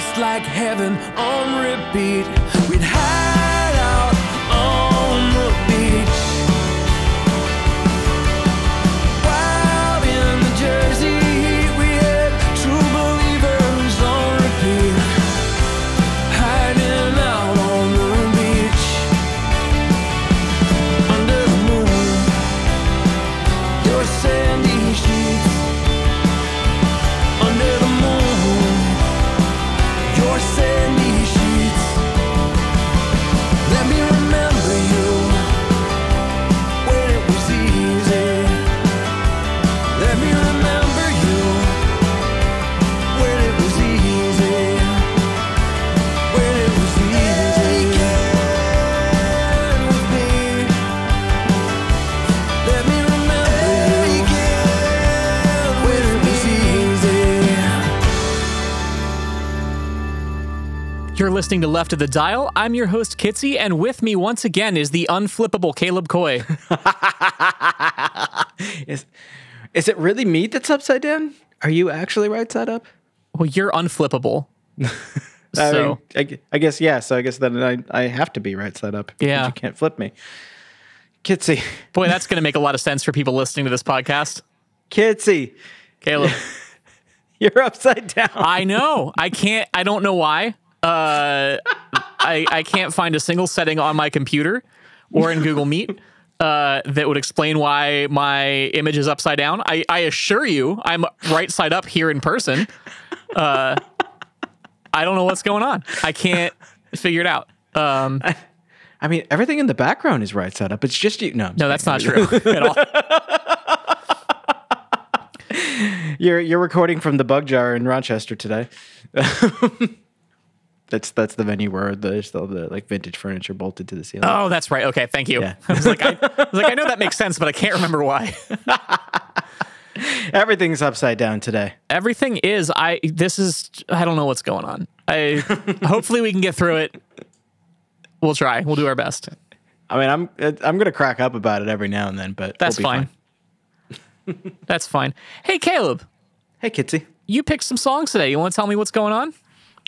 just like heaven on repeat. Listening to Left of the Dial. I'm your host, Kitsy, and with me once again is the unflippable Caleb Coy. Is is it really me that's upside down? Are you actually right side up? well, you're unflippable. I, so, mean, I, I guess yeah. So I guess then I, I have to be right side up. because Yeah. you can't flip me. Kitsy, boy, that's going to make a lot of sense for people listening to this podcast. Kitsy, Caleb, you're upside down. I know. I can't, I don't know why. Uh, I, I can't find a single setting on my computer or in Google Meet uh, that would explain why my image is upside down. I, I assure you, I'm right side up here in person. Uh, I don't know what's going on. I can't figure it out. Um, I mean, everything in the background is right side up. It's just you. No, I'm no, that's not true at all. You're you're recording from the Bug Jar in Rochester today. that's that's the venue where there's still the like vintage furniture bolted to the ceiling. Oh, that's right. Okay, thank you. Yeah. I was like, I, I was like, I know that makes sense, but I can't remember why. Everything's upside down today. Everything is. I. This is. I don't know what's going on. I. hopefully, we can get through it. We'll try. We'll do our best. I mean, I'm I'm gonna crack up about it every now and then, but That's we'll be fine. That's fine. Hey, Caleb, Hey, Kitsy. you picked some songs today. You want to tell me what's going on?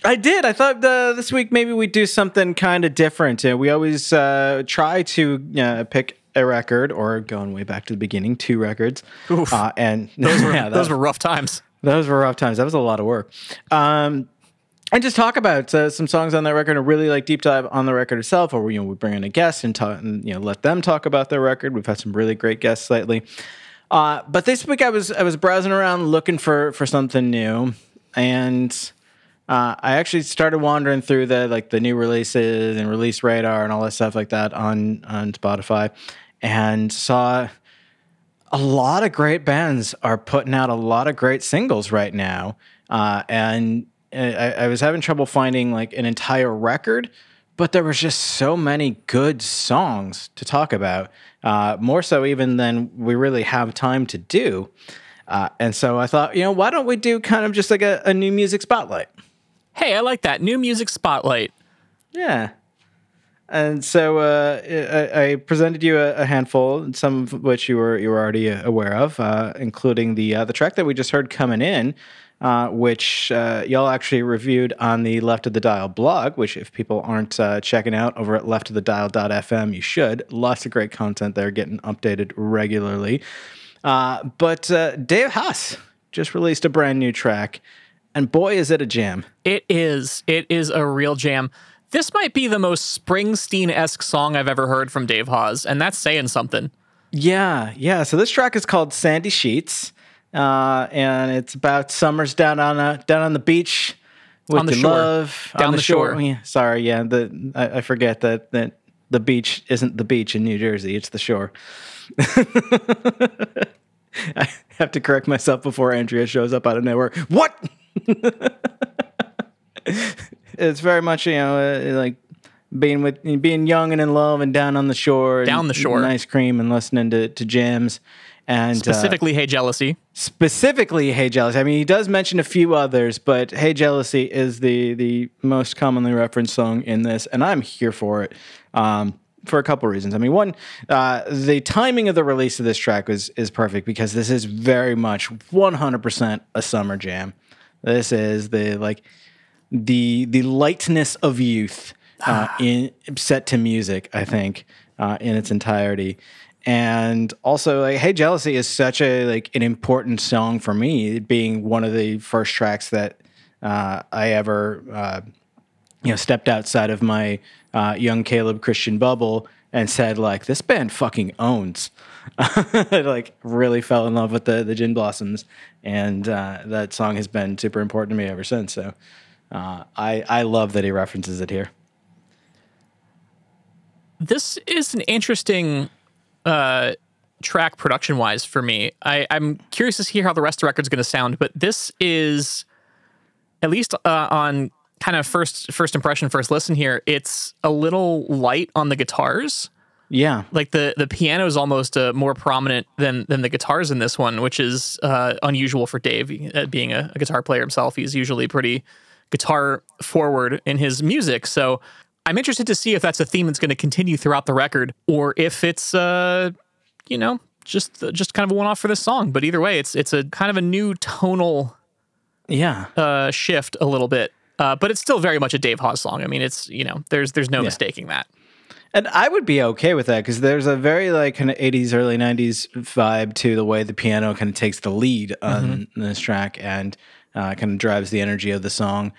I did. I thought uh, this week maybe we'd do something kind of different. Uh, we always uh, try to uh, pick a record, or going way back to the beginning, two records. Oof. Uh, and Those were, yeah, those were rough times. those were rough times. That was a lot of work. Um, and just talk about uh, some songs on that record, and really like deep dive on the record itself, or you know we bring in a guest and talk, and you know let them talk about their record. We've had some really great guests lately. Uh, but this week I was I was browsing around looking for for something new, and uh, I actually started wandering through the like the new releases and release radar and all that stuff like that on on Spotify, and saw a lot of great bands are putting out a lot of great singles right now, uh, and I, I was having trouble finding like an entire record, but there was just so many good songs to talk about, uh, more so even than we really have time to do. Uh, and so I thought, you know, why don't we do kind of just like a, a new music spotlight? Hey, I like that new music spotlight. Yeah. And so uh, I, I presented you a, a handful, some of which you were you were already aware of, uh, including the uh, the track that we just heard coming in, uh, which uh, y'all actually reviewed on the Left of the Dial blog. Which, if people aren't uh, checking out over at leftofthedial.fm, you should. Lots of great content there, getting updated regularly. Uh, but uh, Dave Hause just released a brand new track, and boy, is it a jam. It is. It is a real jam. This might be the most Springsteen esque song I've ever heard from Dave Hause, and that's saying something. Yeah, yeah. So this track is called Sandy Sheets, uh, and it's about summers down on a, down on the beach with On the shore. love Down on the shore. Oh, yeah, sorry, yeah. The I, I forget that that the beach isn't the beach in New Jersey; it's the shore. I have to correct myself before Andrea shows up out of nowhere. What? it's very much you know uh, like being with being young and in love and down on the shore, Down the shore. ice cream and listening to to jams. And uh, Specifically, Hey Jealousy. specifically Hey Jealousy. I mean, he does mention a few others, but Hey Jealousy is the the most commonly referenced song in this, and I'm here for it. Um, for a couple reasons. I mean, one, uh, the timing of the release of this track was is perfect because this is very much 100% a summer jam. This is the like the the lightness of youth uh, in set to music. I think uh, in its entirety, and also like "Hey Jealousy" is such a like an important song for me, it being one of the first tracks that uh, I ever uh, you know stepped outside of my uh, young Caleb Christian bubble and said like this band fucking owns. I, like really fell in love with the the Gin Blossoms, and uh, that song has been super important to me ever since. So uh, I I love that he references it here. This is an interesting uh, track production wise for me. I, I'm curious to hear how the rest of the record's going to sound, but this is at least uh, on kind of first first impression, first listen here. It's a little light on the guitars. Yeah, Like the the piano is almost uh, more prominent than than the guitars in this one, which is uh, unusual for Dave. Uh, being a, a guitar player himself, he's usually pretty guitar forward in his music. So I'm interested to see if that's a theme that's going to continue throughout the record, or if it's uh, you know just just kind of a one off for this song. But either way, it's it's a kind of a new tonal yeah, uh, shift a little bit. Uh, but it's still very much a Dave Hause song. I mean, it's you know, there's there's no mistaking that. And I would be okay with that because there's a very like kind of 80s, early 90s vibe to the way the piano kind of takes the lead on this track and uh, kind of drives the energy of the song.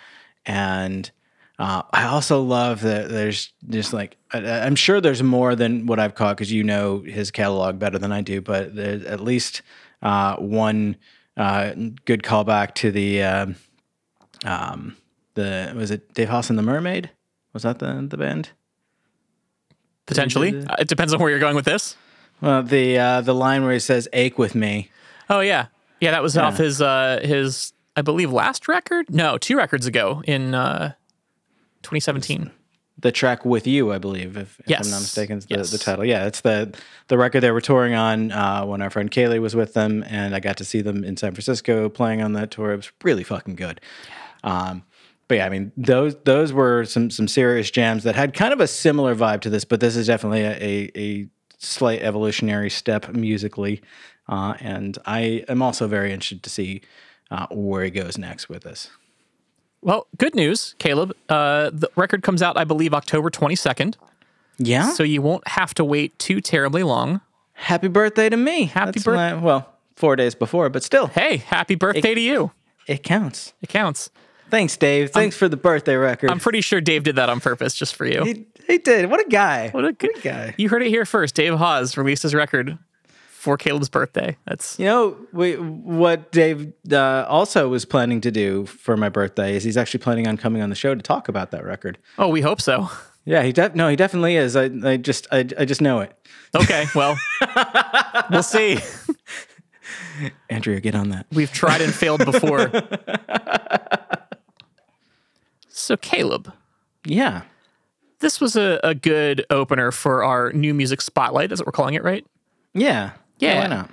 And uh, I also love that there's just like I, I'm sure there's more than what I've caught because you know his catalog better than I do, but there's at least uh, one uh, good callback to the um, um, the was it Dave Hause and the Mermaid? Was that the the band? Potentially, Uh, it depends on where you're going with this. Well, the uh, the line where he says "ache with me." Oh yeah, yeah. That was off his uh, his I believe last record. No, two records ago in uh, 2017. The track with you, I believe, if, if I'm not mistaken, is the, Yes. the title. Yeah, it's the the record they were touring on uh, when our friend Kaylee was with them, and I got to see them in San Francisco playing on that tour. It was really fucking good. Um, but yeah, I mean those those were some some serious jams that had kind of a similar vibe to this, but this is definitely a a, a slight evolutionary step musically, uh, and I am also very interested to see uh, where he goes next with this. Well, good news, Caleb. Uh, the record comes out, I believe, October 22nd. Yeah. So you won't have to wait too terribly long. Happy birthday to me. Happy birthday. well, four days before, but still, Hey, happy birthday to you. it counts. It counts. Thanks, Dave. Thanks for the birthday record. I'm pretty sure Dave did that on purpose just for you. he, he did. What a guy. What a good guy. You heard it here first. Dave Hause released his record for Caleb's birthday. That's You know, we, what Dave uh, also was planning to do for my birthday is he's actually planning on coming on the show to talk about that record. oh, we hope so. Yeah, he def- no, he definitely is. I, I just I, I just know it. Okay, well, we'll see. Andrea, get on that. We've tried and failed before. So, Caleb, Yeah. this was a, a good opener for our new music spotlight. That's what we're calling it, right? Yeah. Yeah. Why not?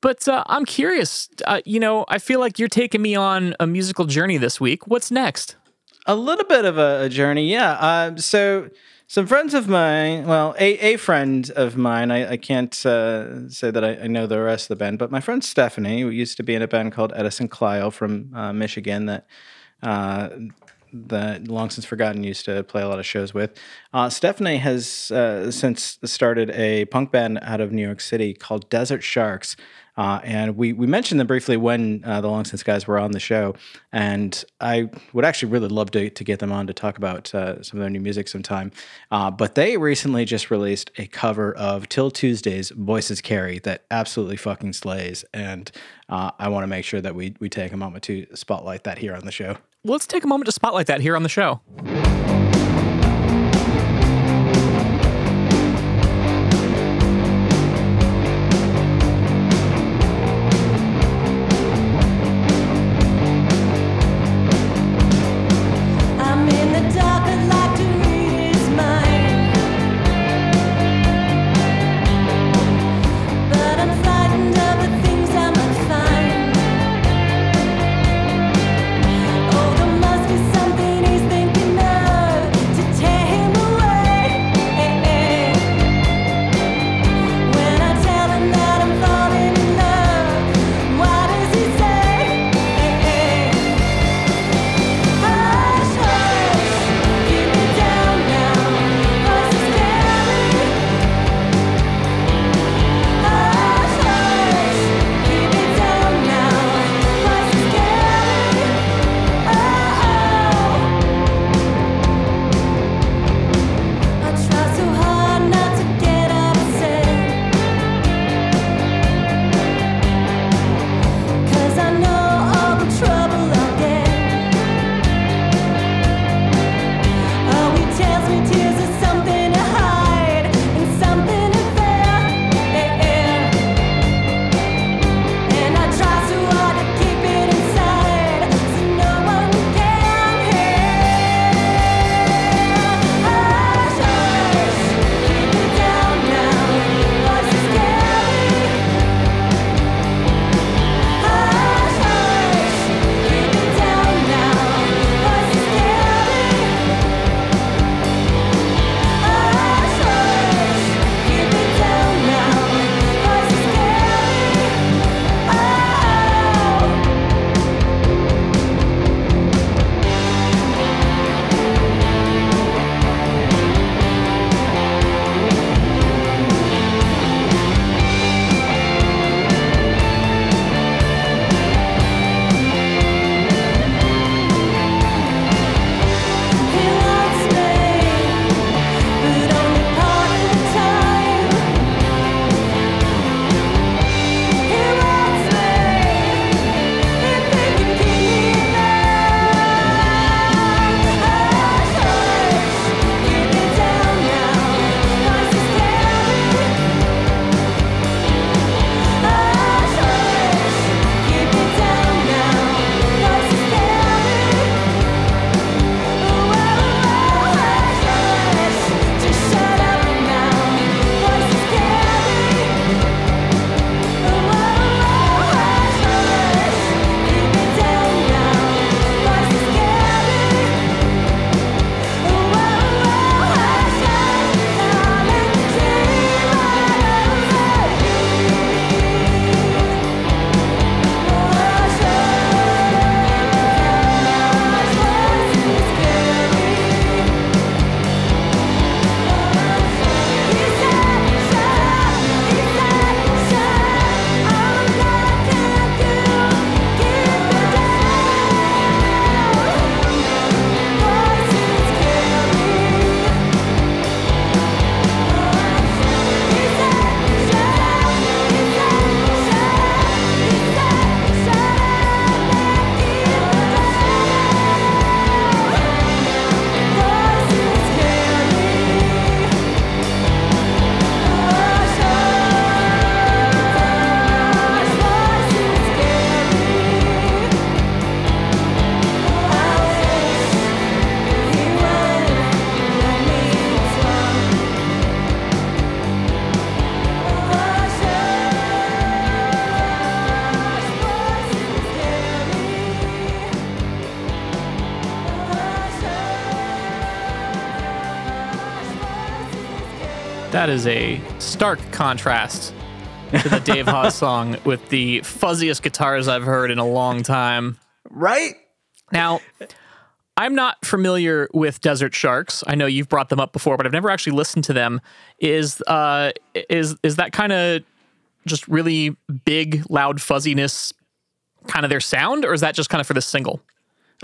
But uh, I'm curious. Uh, you know, I feel like you're taking me on a musical journey this week. What's next? A little bit of a, a journey, yeah. Uh, so, some friends of mine, well, a, a friend of mine, I, I can't uh, say that I, I know the rest of the band, but my friend Stephanie, who used to be in a band called Edison Clio from uh, Michigan, that uh, that Long Since Forgotten used to play a lot of shows with. Uh, Stephanie has uh, since started a punk band out of New York City called Desert Sharks. Uh, and we, we mentioned them briefly when uh, the Long Since guys were on the show. And I would actually really love to, to get them on to talk about uh, some of their new music sometime. Uh, but they recently just released a cover of 'Til Tuesday's Voices Carry that absolutely fucking slays. And uh, I want to make sure that we, we take a moment to spotlight that here on the show. Let's take a moment to spotlight that here on the show. That is a stark contrast to the Dave Hause song with the fuzziest guitars I've heard in a long time. Right? Now, I'm not familiar with Desert Sharks. I know you've brought them up before, but I've never actually listened to them. Is uh is is that kind of just really big, loud fuzziness kind of their sound, or is that just kind of for the single?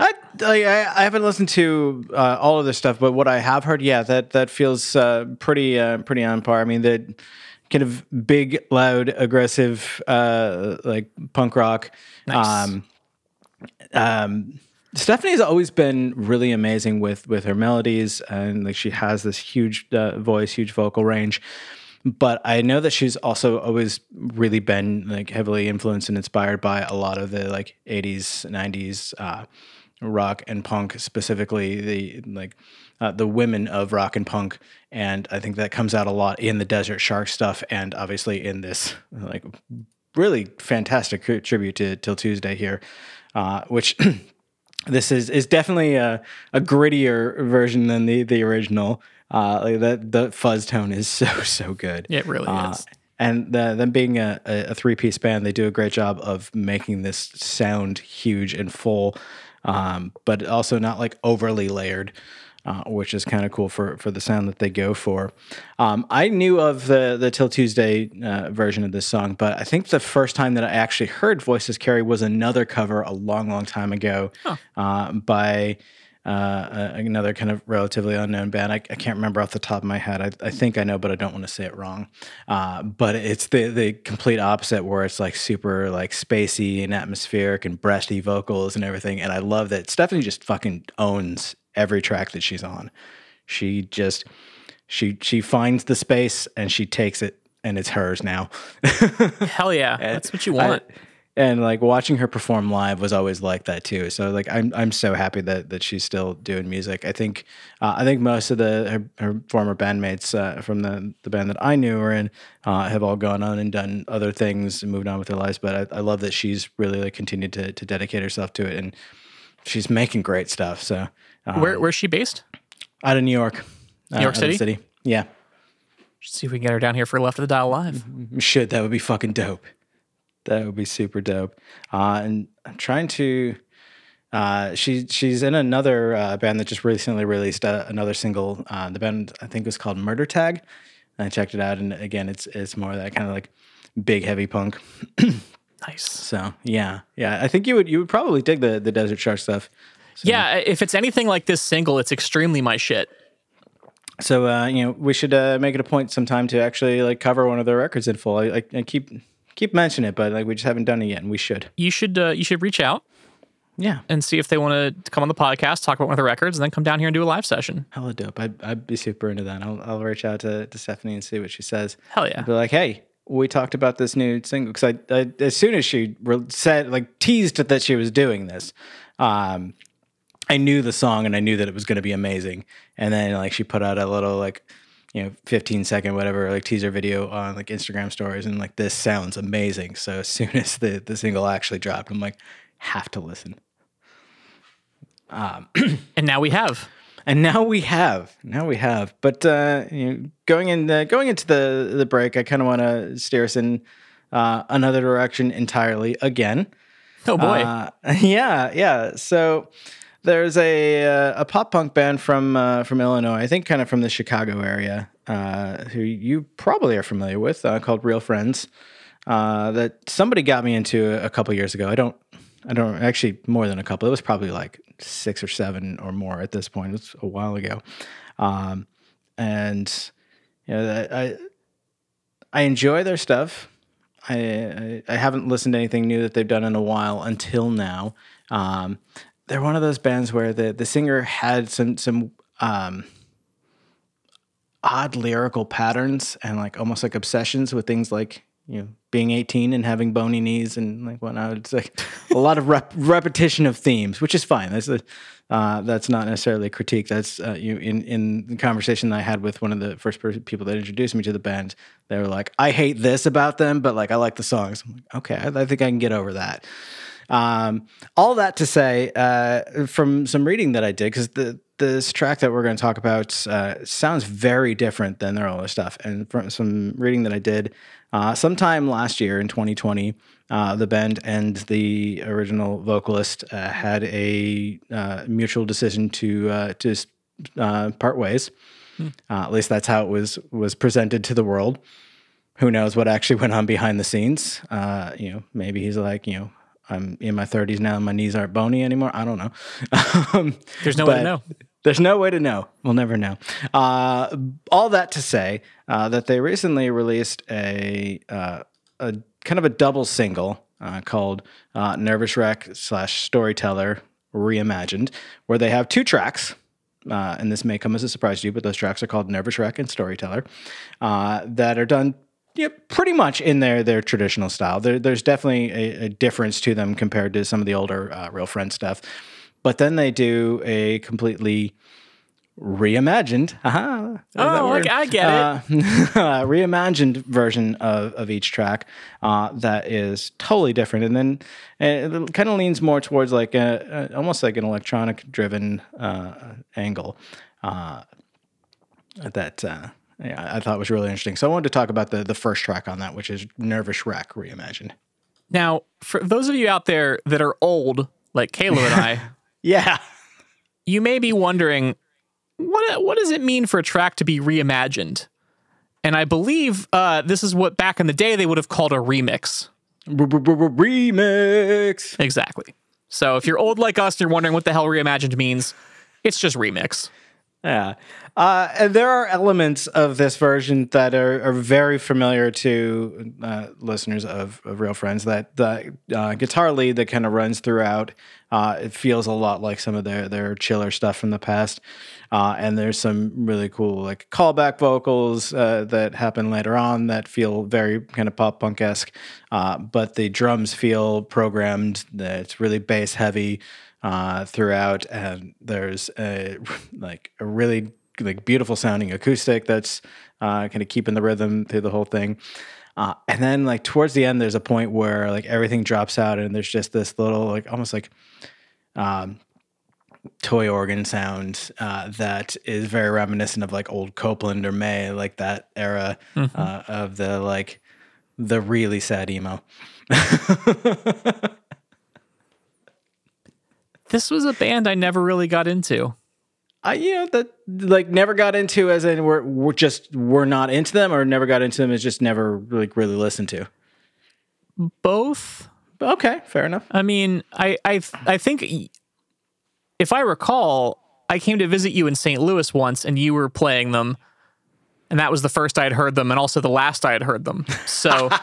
I, I I haven't listened to uh, all of this stuff, but what I have heard, yeah, that that feels uh, pretty uh, pretty on par. I mean, the kind of big, loud, aggressive, uh, like punk rock. Nice. Um, um, Stephanie's always been really amazing with with her melodies, and like she has this huge uh, voice, huge vocal range. But I know that she's also always really been like heavily influenced and inspired by a lot of the like '80s, '90s uh, rock and punk, specifically the like uh, the women of rock and punk, and I think that comes out a lot in the Desert Shark stuff, and obviously in this like really fantastic tribute to 'Til Tuesday here, uh, which this is is definitely a, a grittier version than the the original. Uh, like that the fuzz tone is so so good. It really Uh, is. And the, them being a, a, a three piece band, they do a great job of making this sound huge and full, um, but also not like overly layered. Uh, which is kind of cool for for the sound that they go for. Um, I knew of the the 'Til Tuesday uh, version of this song, but I think the first time that I actually heard Voices Carry was another cover a long, long time ago uh, by uh, another kind of relatively unknown band. I, I can't remember off the top of my head. I, I think I know, but I don't want to say it wrong. Uh, but it's the the complete opposite, where it's like super like spacey and atmospheric and breasty vocals and everything. And I love that Stephanie just fucking owns every track that she's on. She just she she finds the space and she takes it, and it's hers now. Hell yeah, that's what you want. I- and like watching her perform live was always like that too. So like I'm I'm so happy that that she's still doing music. I think uh, I think most of the her, her former bandmates uh, from the the band that I knew were in uh, have all gone on and done other things and moved on with their lives. But I, I love that she's really like continued to to dedicate herself to it and she's making great stuff. So uh, Where where's she based? out of New York, New York City? yeah. Should see if we can get her down here for Left of the Dial live. Should that would be fucking dope. That would be super dope. Uh, and I'm trying to. Uh, she she's in another uh, band that just recently released uh, another single. Uh, the band I think was called Murder Tag. And I checked it out, and again, it's it's more of that kind of like big heavy punk. Nice. So yeah, yeah, I think you would you would probably dig the the Desert Shark stuff. Yeah, if it's anything like this single, it's extremely my shit. So uh, you know, we should uh, make it a point sometime to actually like cover one of their records in full. I, I, I keep keep mentioning it, but like we just haven't done it yet, and we should. You should uh, you should reach out Yeah, and see if they want to come on the podcast, talk about one of the records, and then come down here and do a live session. hella dope. I'd, I'd be super into that. I'll, I'll reach out to, to Stephanie and see what she says. Hell yeah. I'd be like, hey, we talked about this new single because I, I as soon as she re- said like teased that she was doing this, um, I knew the song and I knew that it was going to be amazing. And then like she put out a little like you know 15 second whatever like teaser video on like Instagram stories and like this sounds amazing. So as soon as the the single actually dropped, I'm like have to listen. um, And now we have. And now we have, now we have. But uh, you know, going in, uh, going into the the break, I kind of want to steer us in uh, another direction entirely again. Oh boy. Uh, yeah, yeah. So there's a uh, a pop punk band from uh, from Illinois, I think, kind of from the Chicago area, uh, who you probably are familiar with, uh, called Real Friends. Uh, that somebody got me into a couple years ago. I don't, I don't actually more than a couple. It was probably like six or seven or more at this point. It was a while ago, um, and you know, I I enjoy their stuff. I, I I haven't listened to anything new that they've done in a while until now. Um, they're one of those bands where the the singer had some some um, odd lyrical patterns and like almost like obsessions with things like you know being 18 and having bony knees and like whatnot. It's like a lot of rep- repetition of themes, which is fine. That's a, uh, that's not necessarily a critique. That's uh, you in in the conversation that I had with one of the first people that introduced me to the band. They were like, "I hate this about them, but like I like the songs." I'm like, "Okay, I, I think I can get over that." Um, all that to say, uh, from some reading that I did, because the this track that we're going to talk about uh, sounds very different than their other stuff, and from some reading that I did, uh, sometime last year in 2020, uh, the band and the original vocalist uh, had a uh, mutual decision to uh, to uh, part ways. Uh, at least that's how it was was presented to the world who knows what actually went on behind the scenes? Uh, you know, maybe he's like, you know, I'm in my 30s now, and my knees aren't bony anymore. I don't know. um, There's no way to know. There's no way to know. We'll never know. Uh, all that to say uh, that they recently released a uh, a kind of a double single uh, called uh, "Nervous Wreck" slash Storyteller Reimagined, where they have two tracks. Uh, and this may come as a surprise to you, but those tracks are called "Nervous Wreck" and "Storyteller," uh, that are done yeah, pretty much in their their traditional style. There, there's definitely a, a difference to them compared to some of the older uh, Real Friend stuff. But then they do a completely reimagined, aha, there's Oh. I- get it. Uh, reimagined version of, of each track uh, that is totally different, and then it kind of leans more towards like a, a almost like an electronic driven uh, angle uh, that. Yeah, I thought it was really interesting. So I wanted to talk about the the first track on that, which is "Nervous Wreck" reimagined. Now, for those of you out there that are old, like Kayla and I, Yeah, you may be wondering what what does it mean for a track to be reimagined? And I believe uh, this is what back in the day they would have called a remix. remix. Exactly. So if you're old like us and you're wondering what the hell reimagined means, it's just remix. Yeah. Uh, and there are elements of this version that are, are very familiar to uh, listeners of, of Real Friends. That the uh, guitar lead that kind of runs throughout, uh, it feels a lot like some of their, their chiller stuff from the past. Uh, and there's some really cool like callback vocals uh, that happen later on that feel very kind of pop punk esque. But the drums feel programmed. It's really bass heavy uh, throughout, and there's a like a really like beautiful sounding acoustic that's uh, kind of keeping the rhythm through the whole thing. Uh, and then like towards the end, there's a point where like everything drops out, and there's just this little like almost like um, toy organ sound uh, that is very reminiscent of like old Copeland or Mae, like that era uh, of the like the really sad emo. This was a band I never really got into. I you know that like never got into as in we're, we're just we're not into them or never got into them as just never like really listened to. Both. Okay, fair enough. I mean, I I I think if I recall, I came to visit you in St. Louis once, and you were playing them, and that was the first I had heard them, and also the last I had heard them. So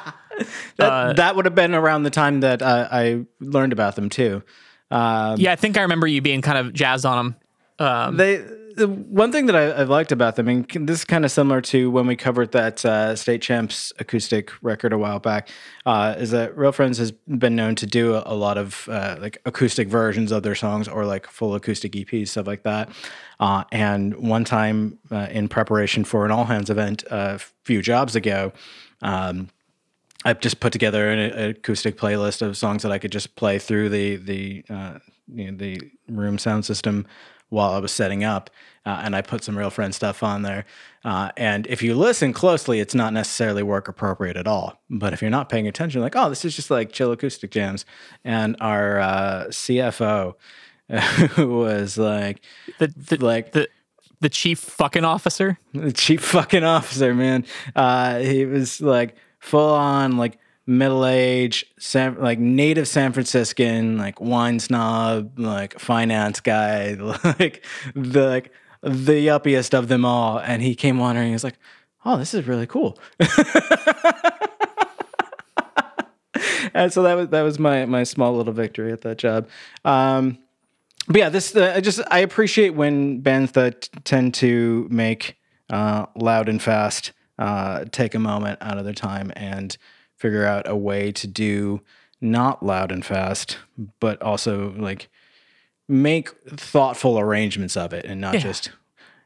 That, that would have been around the time that uh, I learned about them too. Um, yeah, I think I remember you being kind of jazzed on them. Um, they the one thing that I, I've liked about them, and this is kind of similar to when we covered that uh, State Champs acoustic record a while back, uh, is that Real Friends has been known to do a, a lot of uh, like acoustic versions of their songs or like full acoustic EPs, stuff like that. Uh, and one time uh, in preparation for an all hands event a few jobs ago, um, I just put together an, an acoustic playlist of songs that I could just play through the the uh, you know, the room sound system while I was setting up, uh, and I put some real friend stuff on there. Uh, and if you listen closely, it's not necessarily work appropriate at all. But if you're not paying attention, like oh, this is just like chill acoustic jams, and our uh, CFO who was like the, the like the the chief fucking officer. the chief fucking officer, man. Uh, he was like full on like middle age, San, like native San Franciscan, like wine snob, like finance guy, like the like the yuppiest of them all. And he came on and he was like, "Oh, this is really cool." and so that was that was my my small little victory at that job. Um, but yeah, this uh, I just I appreciate when bands that t- tend to make uh, loud and fast uh, take a moment out of their time and figure out a way to do not loud and fast, but also like make thoughtful arrangements of it and not Yeah. just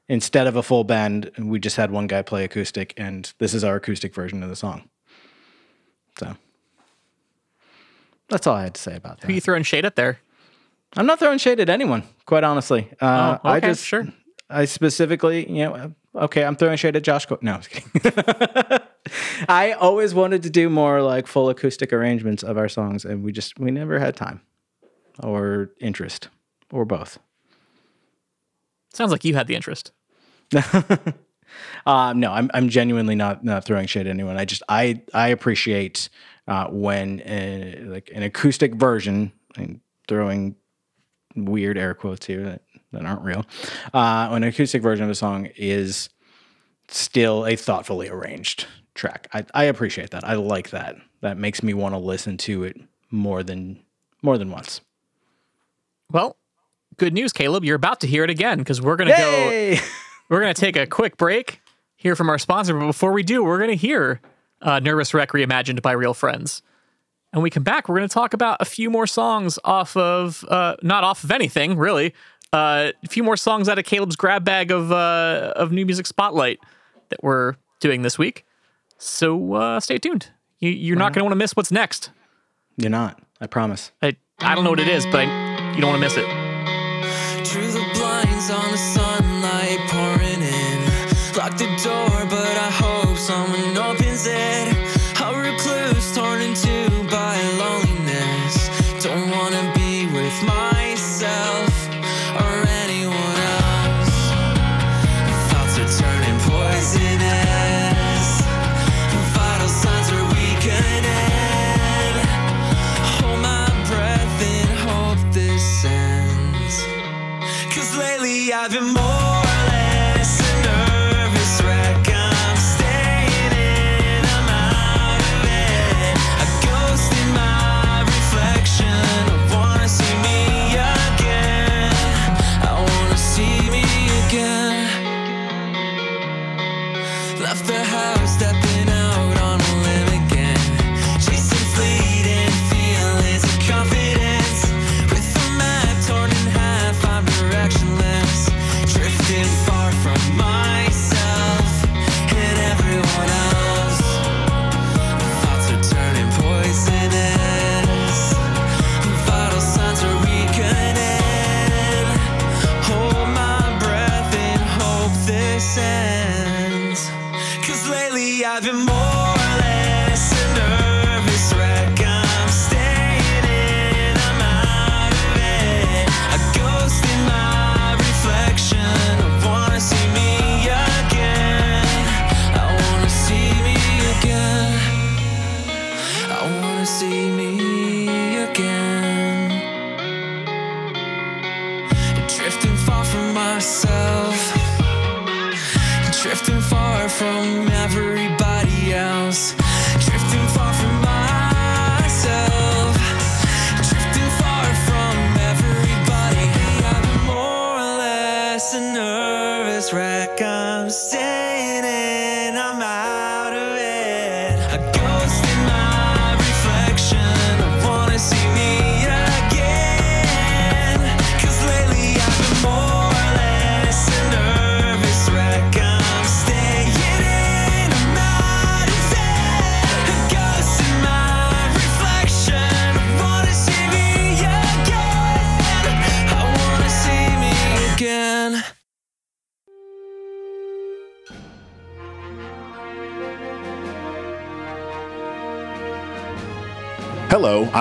instead of a full band, we just had one guy play acoustic, and this is our acoustic version of the song. So that's all I had to say about that. Who you throwing shade at there? I'm not throwing shade at anyone, quite honestly. Uh, Oh, I just, sure. I specifically, you know, okay, I'm throwing shade at Josh. Co- no, I was kidding. I always wanted to do more like full acoustic arrangements of our songs, and we just we never had time or interest or both. Sounds like you had the interest. Um, no, I'm I'm genuinely not not throwing shade at anyone. I just I I appreciate uh, when uh like an acoustic version. I'm throwing weird air quotes here that, that aren't real. Uh, an acoustic version of a song is still a thoughtfully arranged track. I, I appreciate that. I like that. That makes me want to listen to it more than more than once. Well, good news, Caleb. You're about to hear it again because we're gonna go. We're gonna take a quick break, hear from our sponsor. But before we do, we're gonna hear uh, "Nervous Wreck" reimagined by Real Friends. And we come back, we're gonna talk about a few more songs off of, uh, not off of anything really. Uh, a few more songs out of Caleb's grab bag of uh, of new music spotlight that we're doing this week. So uh, stay tuned. You, you're not gonna want to miss what's next. You're not. I promise. I, I don't know what it is, but you don't want to miss it. Drew the blinds on the sunlight pouring in. Lock the door,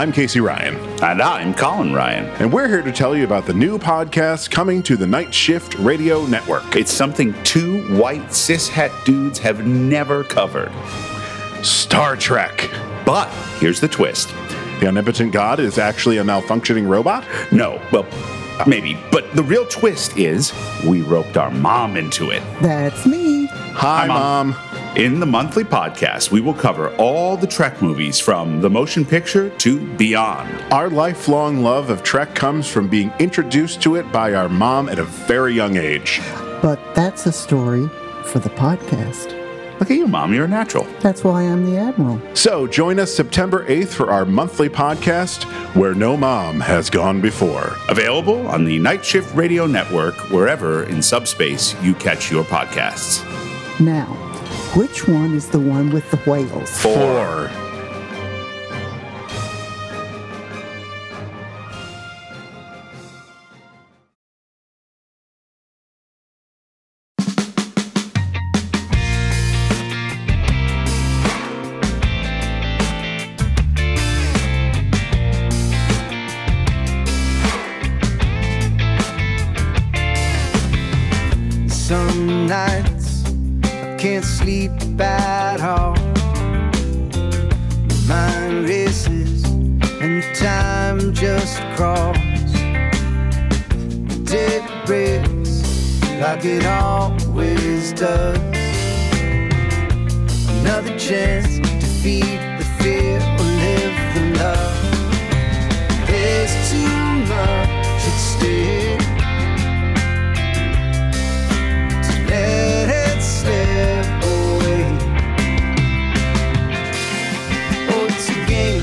I'm Casey Ryan, And I'm Colin Ryan. and we're here to tell you about the new podcast coming to the Night Shift Radio Network. It's something two white cishet dudes have never covered. Star Trek. But here's the twist. The omnipotent god is actually a malfunctioning robot? No, well, maybe. But the real twist is we roped our mom into it. That's me. Hi, Mom. Mom. In the monthly podcast, we will cover all the Trek movies from the motion picture to beyond. Our lifelong love of Trek comes from being introduced to it by our mom at a very young age. But that's a story for the podcast. Look at you, Mom. You're a natural. That's why I'm the Admiral. So join us September 8th for our monthly podcast, Where No Mom Has Gone Before. Available on the Night Shift Radio Network, wherever in subspace you catch your podcasts. Now, which one is the one with the whales? Four. Can't sleep at all. My mind races and time just crawls. Day breaks like it always does. Another chance to feed the fear or live the love. There's too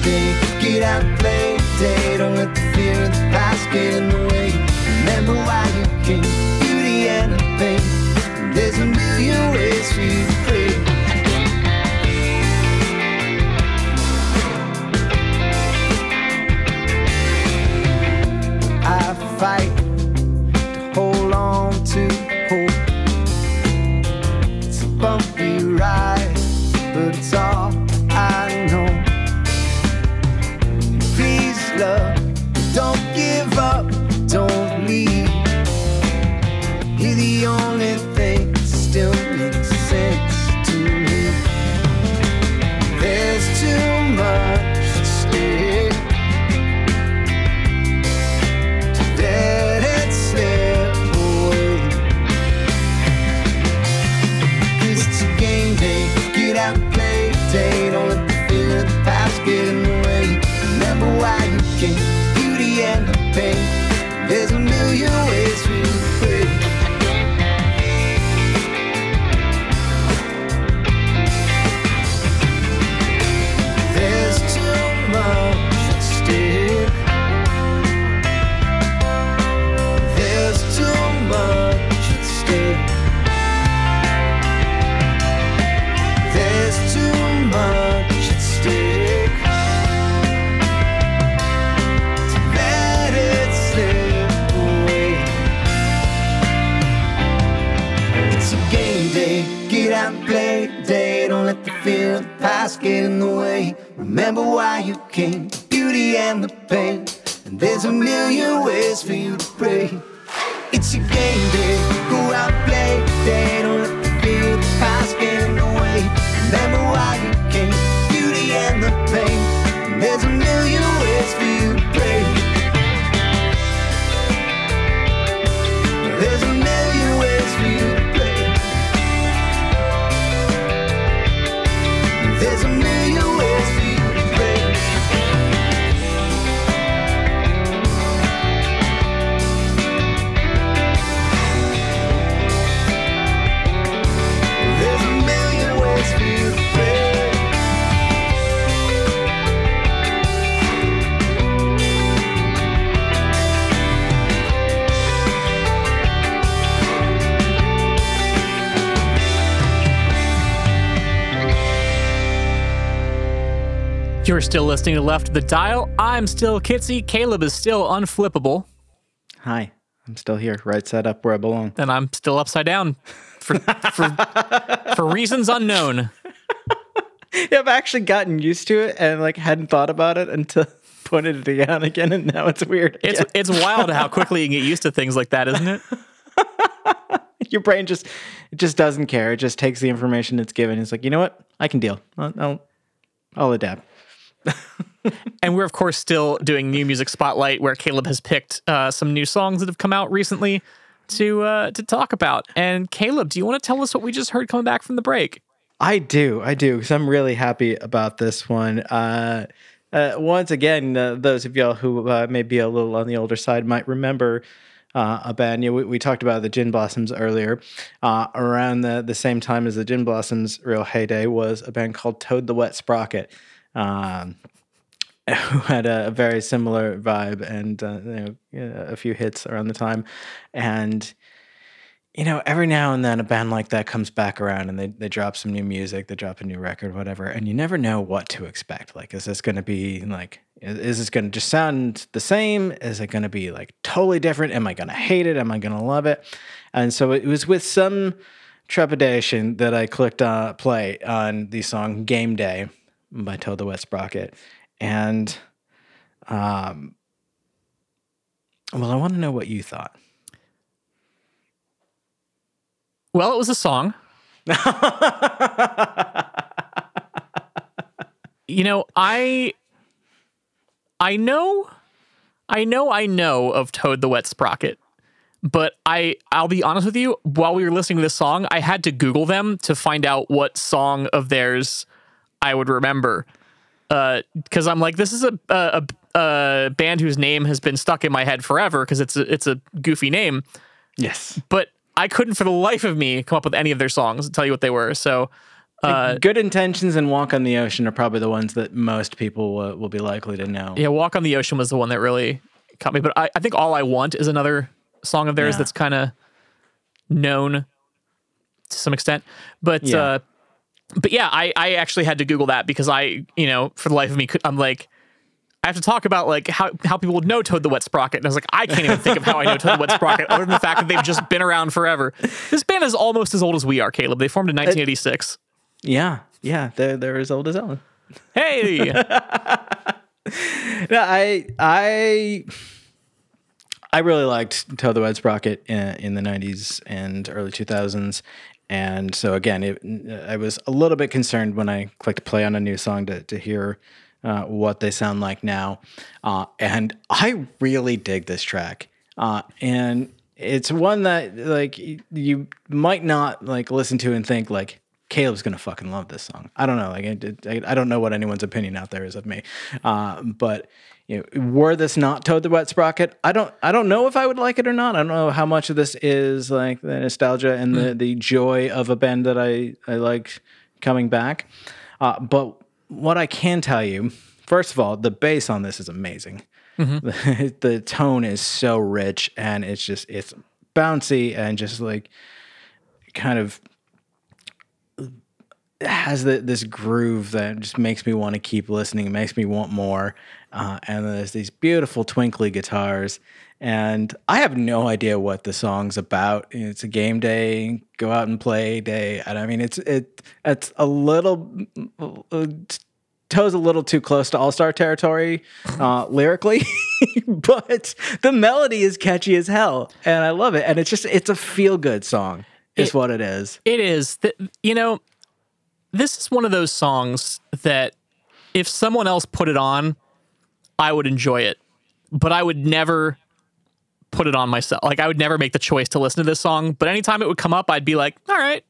day. Get out play day. Don't let the fear of the past get in the way. Remember why you came. Beauty and the pain. There's a million ways for you to play. I fight game day, get out and play day. Don't let the fear of the past get in the way. Remember why you came, beauty and the pain. And there's a million ways for you to pray. It's a game day, You're still listening to Left of the Dial. I'm still Kitsy. Caleb is still unflippable. Hi, I'm still here, right side up where I belong. and I'm still upside down for for, for reasons unknown. Yeah, I've actually gotten used to it and like hadn't thought about it until pointed it down again, and now it's weird. It's again. it's wild how quickly you can get used to things like that, isn't it? Your brain just it just doesn't care. It just takes the information it's given. It's like, you know what? I can deal. I'll I'll, I'll adapt. And we're of course still doing new music spotlight, where Caleb has picked uh, some new songs that have come out recently to uh, to talk about. And Caleb, do you want to tell us what we just heard coming back from the break? I do, I do, because I'm really happy about this one. Uh, uh, once again, uh, those of y'all who uh, may be a little on the older side might remember uh, a band. You know, we, we talked about the Gin Blossoms earlier. Uh, around the, the same time as the Gin Blossoms' real heyday was a band called Toad the Wet Sprocket. Um, who had a, very similar vibe and uh, you know, a few hits around the time, and you know, every now and then a band like that comes back around and they, they drop some new music, they drop a new record, whatever, and you never know what to expect. Like, is this going to be like, is, is this going to just sound the same? Is it going to be like totally different? Am I going to hate it? Am I going to love it? And so it was with some trepidation that I clicked uh, play on the song Game Day by Toad the Wet Sprocket. And, um, well, I want to know what you thought. Well, it was a song. you know, I I know I know I know of Toad the Wet Sprocket. But I I'll be honest with you, while we were listening to this song, I had to Google them to find out what song of theirs I would remember. because I'm like, this is a, a a band whose name has been stuck in my head forever because it's a, it's a goofy name, Yes. but I couldn't for the life of me come up with any of their songs and tell you what they were. So uh, Good intentions and Walk on the Ocean are probably the ones that most people uh, will be likely to know. yeah, Walk on the Ocean was the one that really caught me. But I, I think All I Want is another song of theirs Yeah. that's kind of known to some extent. But Yeah. uh, but yeah, I, I actually had to Google that because I, you know, for the life of me, I'm like, I have to talk about like how, how people would know Toad the Wet Sprocket. And I was like, I can't even think of how I know Toad the Wet Sprocket other than the fact that they've just been around forever. This band is almost as old as we are, Caleb. They formed in uh, 1986. Yeah, yeah, they're they're as old as Ellen. Hey, No, I I I really liked Toad the Wet Sprocket in, in the '90s and early 2000s, and so again, it, I was a little bit concerned when I clicked play on a new song to to hear uh, what they sound like now, uh, and I really dig this track, uh, and it's one that like you might not like listen to and think like Caleb's gonna fucking love this song. I don't know. Like, I, I, don't know what anyone's opinion out there is of me. Uh, but you know, were this not Toad the Wet Sprocket, I don't, I don't know if I would like it or not. I don't know how much of this is like the nostalgia and the the joy of a band that I I like coming back. Uh, but what I can tell you, first of all, the bass on this is amazing. The, the tone is so rich and it's just it's bouncy and just like kind of has the, this groove that just makes me want to keep listening. It makes me want more. Uh, and there's these beautiful twinkly guitars. And I have no idea what the song's about. It's a game day, go out and play day. And I mean, it's it it's a little uh, toes a little too close to All Star territory uh, lyrically, but the melody is catchy as hell, and I love it. And it's just it's a feel good song, is It- what it is. It is. Th- You know, this is one of those songs that if someone else put it on, I would enjoy it, but I would never put it on myself. Like I would never make the choice to listen to this song, but anytime it would come up, I'd be like, all right.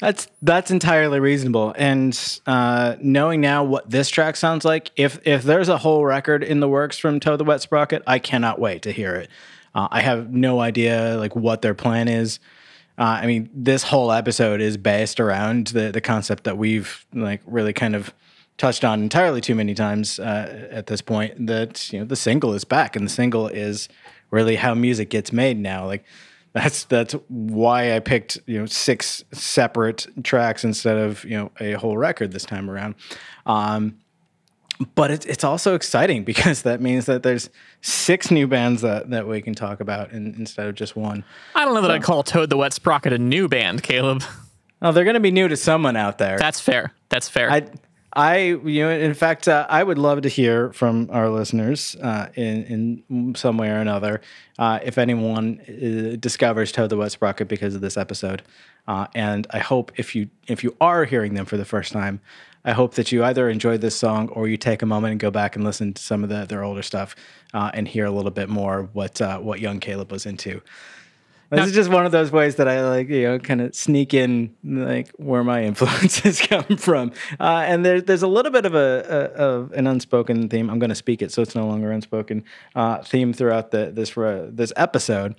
That's that's entirely reasonable. And uh, knowing now what this track sounds like, if if there's a whole record in the works from Toad the Wet Sprocket, I cannot wait to hear it. Uh, I have no idea like what their plan is. Uh, I mean, this whole episode is based around the the concept that we've like really kind of touched on entirely too many times uh, at this point. That you know the single is back, and the single is really how music gets made now. Like that's that's why I picked you know six separate tracks instead of you know a whole record this time around. Um, but it's it's also exciting because that means that there's six new bands that, that we can talk about in, instead of just one. I don't know that I'd call Toad the Wet Sprocket a new band, Caleb. Oh, they're going to be new to someone out there. That's fair. That's fair. I, I, you know, in fact, uh, I would love to hear from our listeners uh, in in some way or another uh, if anyone uh, discovers Toad the Wet Sprocket because of this episode. Uh, and I hope if you if you are hearing them for the first time, I hope that you either enjoy this song or you take a moment and go back and listen to some of the, their older stuff uh, and hear a little bit more what what young Caleb was into. This is just one of those ways that I like, you know, kind of sneak in like where my influences come from. Uh, and there's there's a little bit of a, a of an unspoken theme. I'm going to speak it, so it's no longer unspoken uh, theme throughout the this uh, this episode.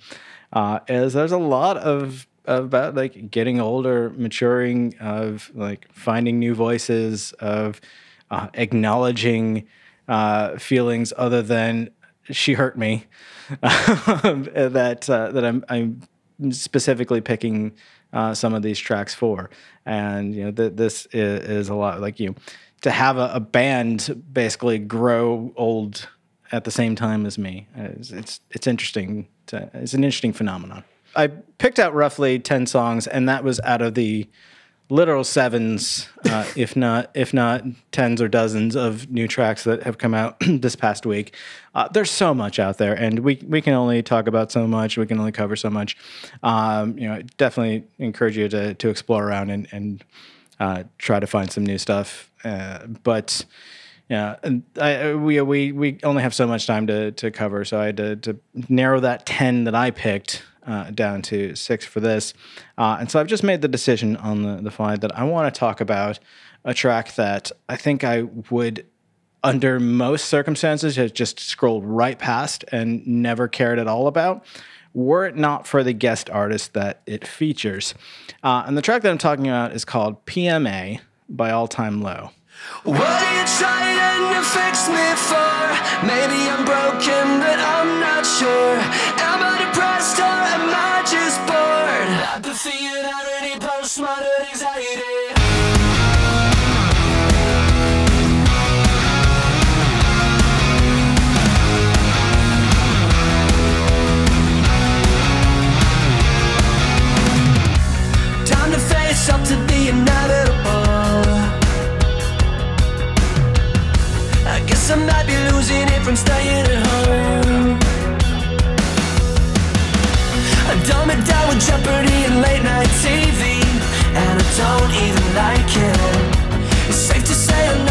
Uh, is there's a lot of about like getting older, maturing, of like finding new voices, of uh, acknowledging uh, feelings other than she hurt me. that uh, that I'm I'm specifically picking uh, some of these tracks for, and you know th- this is, is a lot like you to have a, a band basically grow old at the same time as me. Uh, It's it's, it's interesting. To, it's an interesting phenomenon. I picked out roughly ten songs, and that was out of the literal sevens, uh, if not if not tens or dozens of new tracks that have come out this past week. Uh, there's so much out there, and we we can only talk about so much. We can only cover so much. Um, you know, definitely encourage you to to explore around and and uh, try to find some new stuff. Uh, but yeah, and I, we we we only have so much time to to cover, so I had to, to narrow that ten that I picked uh, down to six for this, uh, and so I've just made the decision on the the fly that I want to talk about a track that I think I would, under most circumstances, have just scrolled right past and never cared at all about. Were it not for the guest artist that it features. Uh, and the track that I'm talking about is called PMA by All Time Low. What are you trying to fix me for? Maybe I'm broken, but I'm not sure. Am I depressed bored? Apathy and postmodern anxiety. Time to face up to the inevitable. I guess I might be losing it from staying at home. Like it. It's safe to say I'm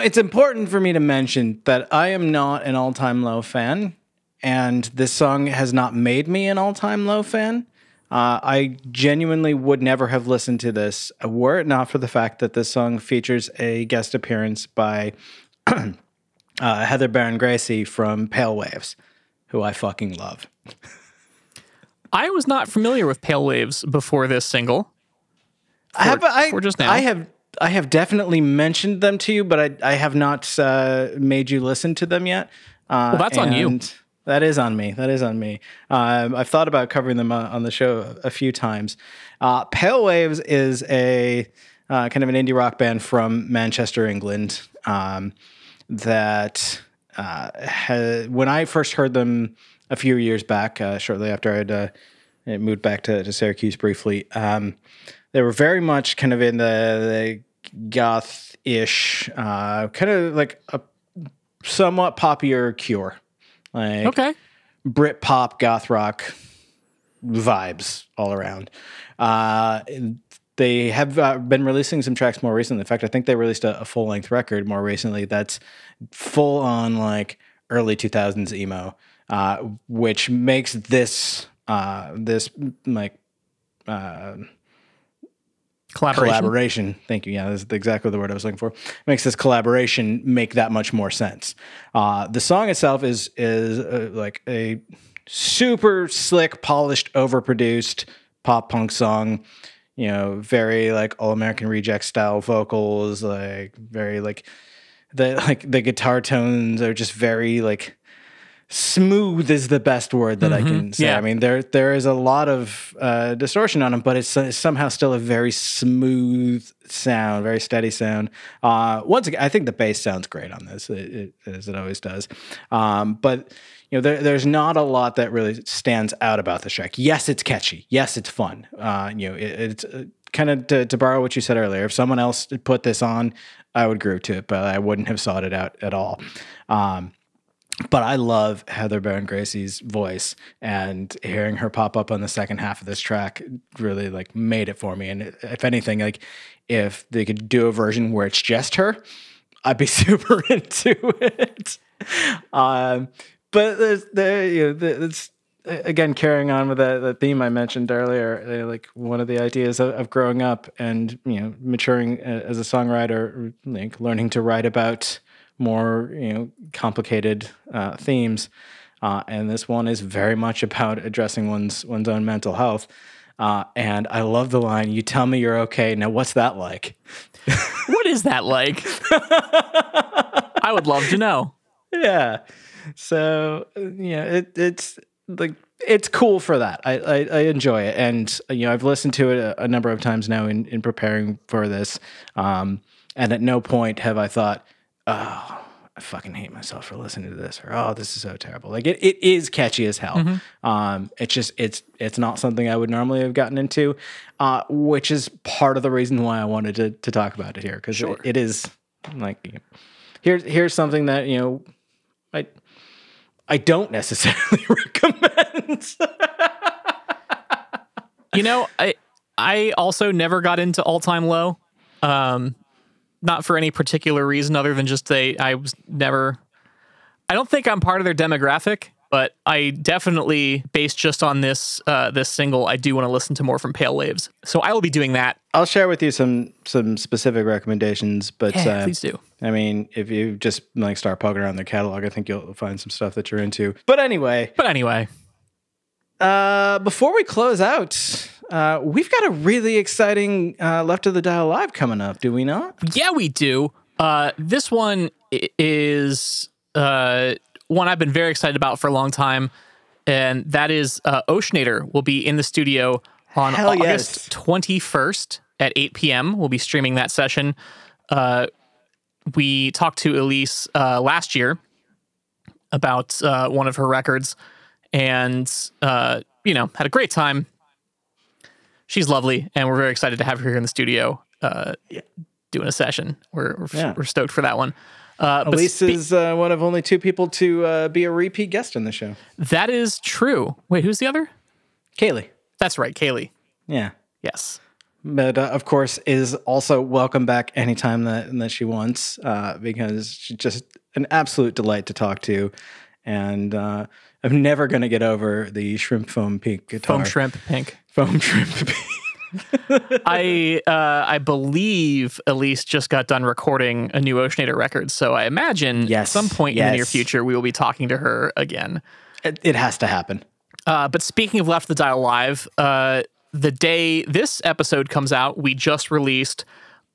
Now, it's important for me to mention that I am not an all time low fan, and this song has not made me an all time low fan. Uh, I genuinely would never have listened to this were it not for the fact that this song features a guest appearance by uh, Heather Baron Gracie from Pale Waves, who I fucking love. I was not familiar with Pale Waves before this single. I have, I, just now. I have, I have definitely mentioned them to you, but I, I have not uh, made you listen to them yet. Uh, Well, that's on you. That is on me. That is on me. Um, I've thought about covering them uh, on the show a few times. Uh, Pale Waves is a uh, kind of an indie rock band from Manchester, England. Um, that uh, ha- when I first heard them a few years back, uh, shortly after I'd uh, moved back to, to Syracuse briefly, um, they were very much kind of in the, the goth ish, uh, kind of like a somewhat poppier Cure, like Okay. Brit pop, goth rock vibes all around. Uh, they have uh, been releasing some tracks more recently. In fact, I think they released a, a full length record more recently that's full on like early 2000s emo, uh, which makes this uh, this like Collaboration. collaboration. Thank you. Yeah, that's exactly the word I was looking for. Makes this collaboration make that much more sense. Uh, the song itself is is uh, like a super slick, polished, overproduced pop punk song. You know, very like all American Reject style vocals, like very like the like the guitar tones are just very like smooth is the best word that I can say. Yeah. I mean, there there is a lot of uh, distortion on them, but it's, uh, somehow still a very smooth sound, very steady sound. Uh, once again, I think the bass sounds great on this, it, it, as it always does. Um, but you know, there, there's not a lot that really stands out about the track. Yes, it's catchy. Yes, it's fun. Uh, you know, it, it's uh, kind of to, to borrow what you said earlier. If someone else put this on, I would groove to it, but I wouldn't have sought it out at all. Um, but I love Heather Baron Gracie's voice and hearing her pop up on the second half of this track really like made it for me. And if anything, like if they could do a version where it's just her, I'd be super into it. Um, but there's there you know it's again carrying on with that, that theme I mentioned earlier, uh, like one of the ideas of, of growing up and you know maturing uh, as a songwriter, like learning to write about more you know complicated uh, themes. Uh, and this one is very much about addressing one's one's own mental health. Uh, and I love the line, "You tell me you're okay. Now, what's that like?" What is that like? I would love to know. yeah. So yeah, it, it's like it's cool for that. I, I I enjoy it, and you know I've listened to it a, a number of times now in in preparing for this, um, and at no point have I thought, oh. I fucking hate myself for listening to this, or oh, this is so terrible. Like it, it is catchy as hell. Um, it's just it's it's not something I would normally have gotten into, uh, which is part of the reason why I wanted to to talk about it here because it, it is like here's here's something that you know I I don't necessarily recommend. You know, I I also never got into all time low. Um not for any particular reason other than just they I was never I don't think I'm part of their demographic, but I definitely based just on this uh this single, I do want to listen to more from Pale Waves. So I will be doing that. I'll share with you some some specific recommendations, but Yeah, uh, please do. I mean, if you just like start poking around their catalog, I think you'll find some stuff that you're into. But anyway, But anyway, uh, before we close out, uh, we've got a really exciting uh, Left of the Dial live coming up, do we not? Yeah, we do. Uh, this one is uh, one I've been very excited about for a long time, and that is uh, Oceanator will be in the studio on Hell August yes. 21st at 8 p.m. We'll be streaming that session. Uh, we talked to Elise uh, last year about uh, one of her records, and uh, you know had a great time. She's lovely, and we're very excited to have her here in the studio uh, doing a session. We're we're, Yeah. we're stoked for that one. Uh, Elise spe- is uh, one of only two people to uh, be a repeat guest on the show. that is true. Wait, who's the other? Kaylee. That's right, Kaylee. Yeah. Yes. but uh, of course is also welcome back anytime that that she wants uh, because she's just an absolute delight to talk to and uh, i'm never going to get over the shrimp foam pink guitar Foam shrimp pink. foam shrimp pink. I uh, I believe Elise just got done recording a new Oceanator record, so I imagine Yes, at some point in the near future we will be talking to her again. it, it has to happen Uh, but speaking of Left the Dial Live, uh, the day this episode comes out, we just released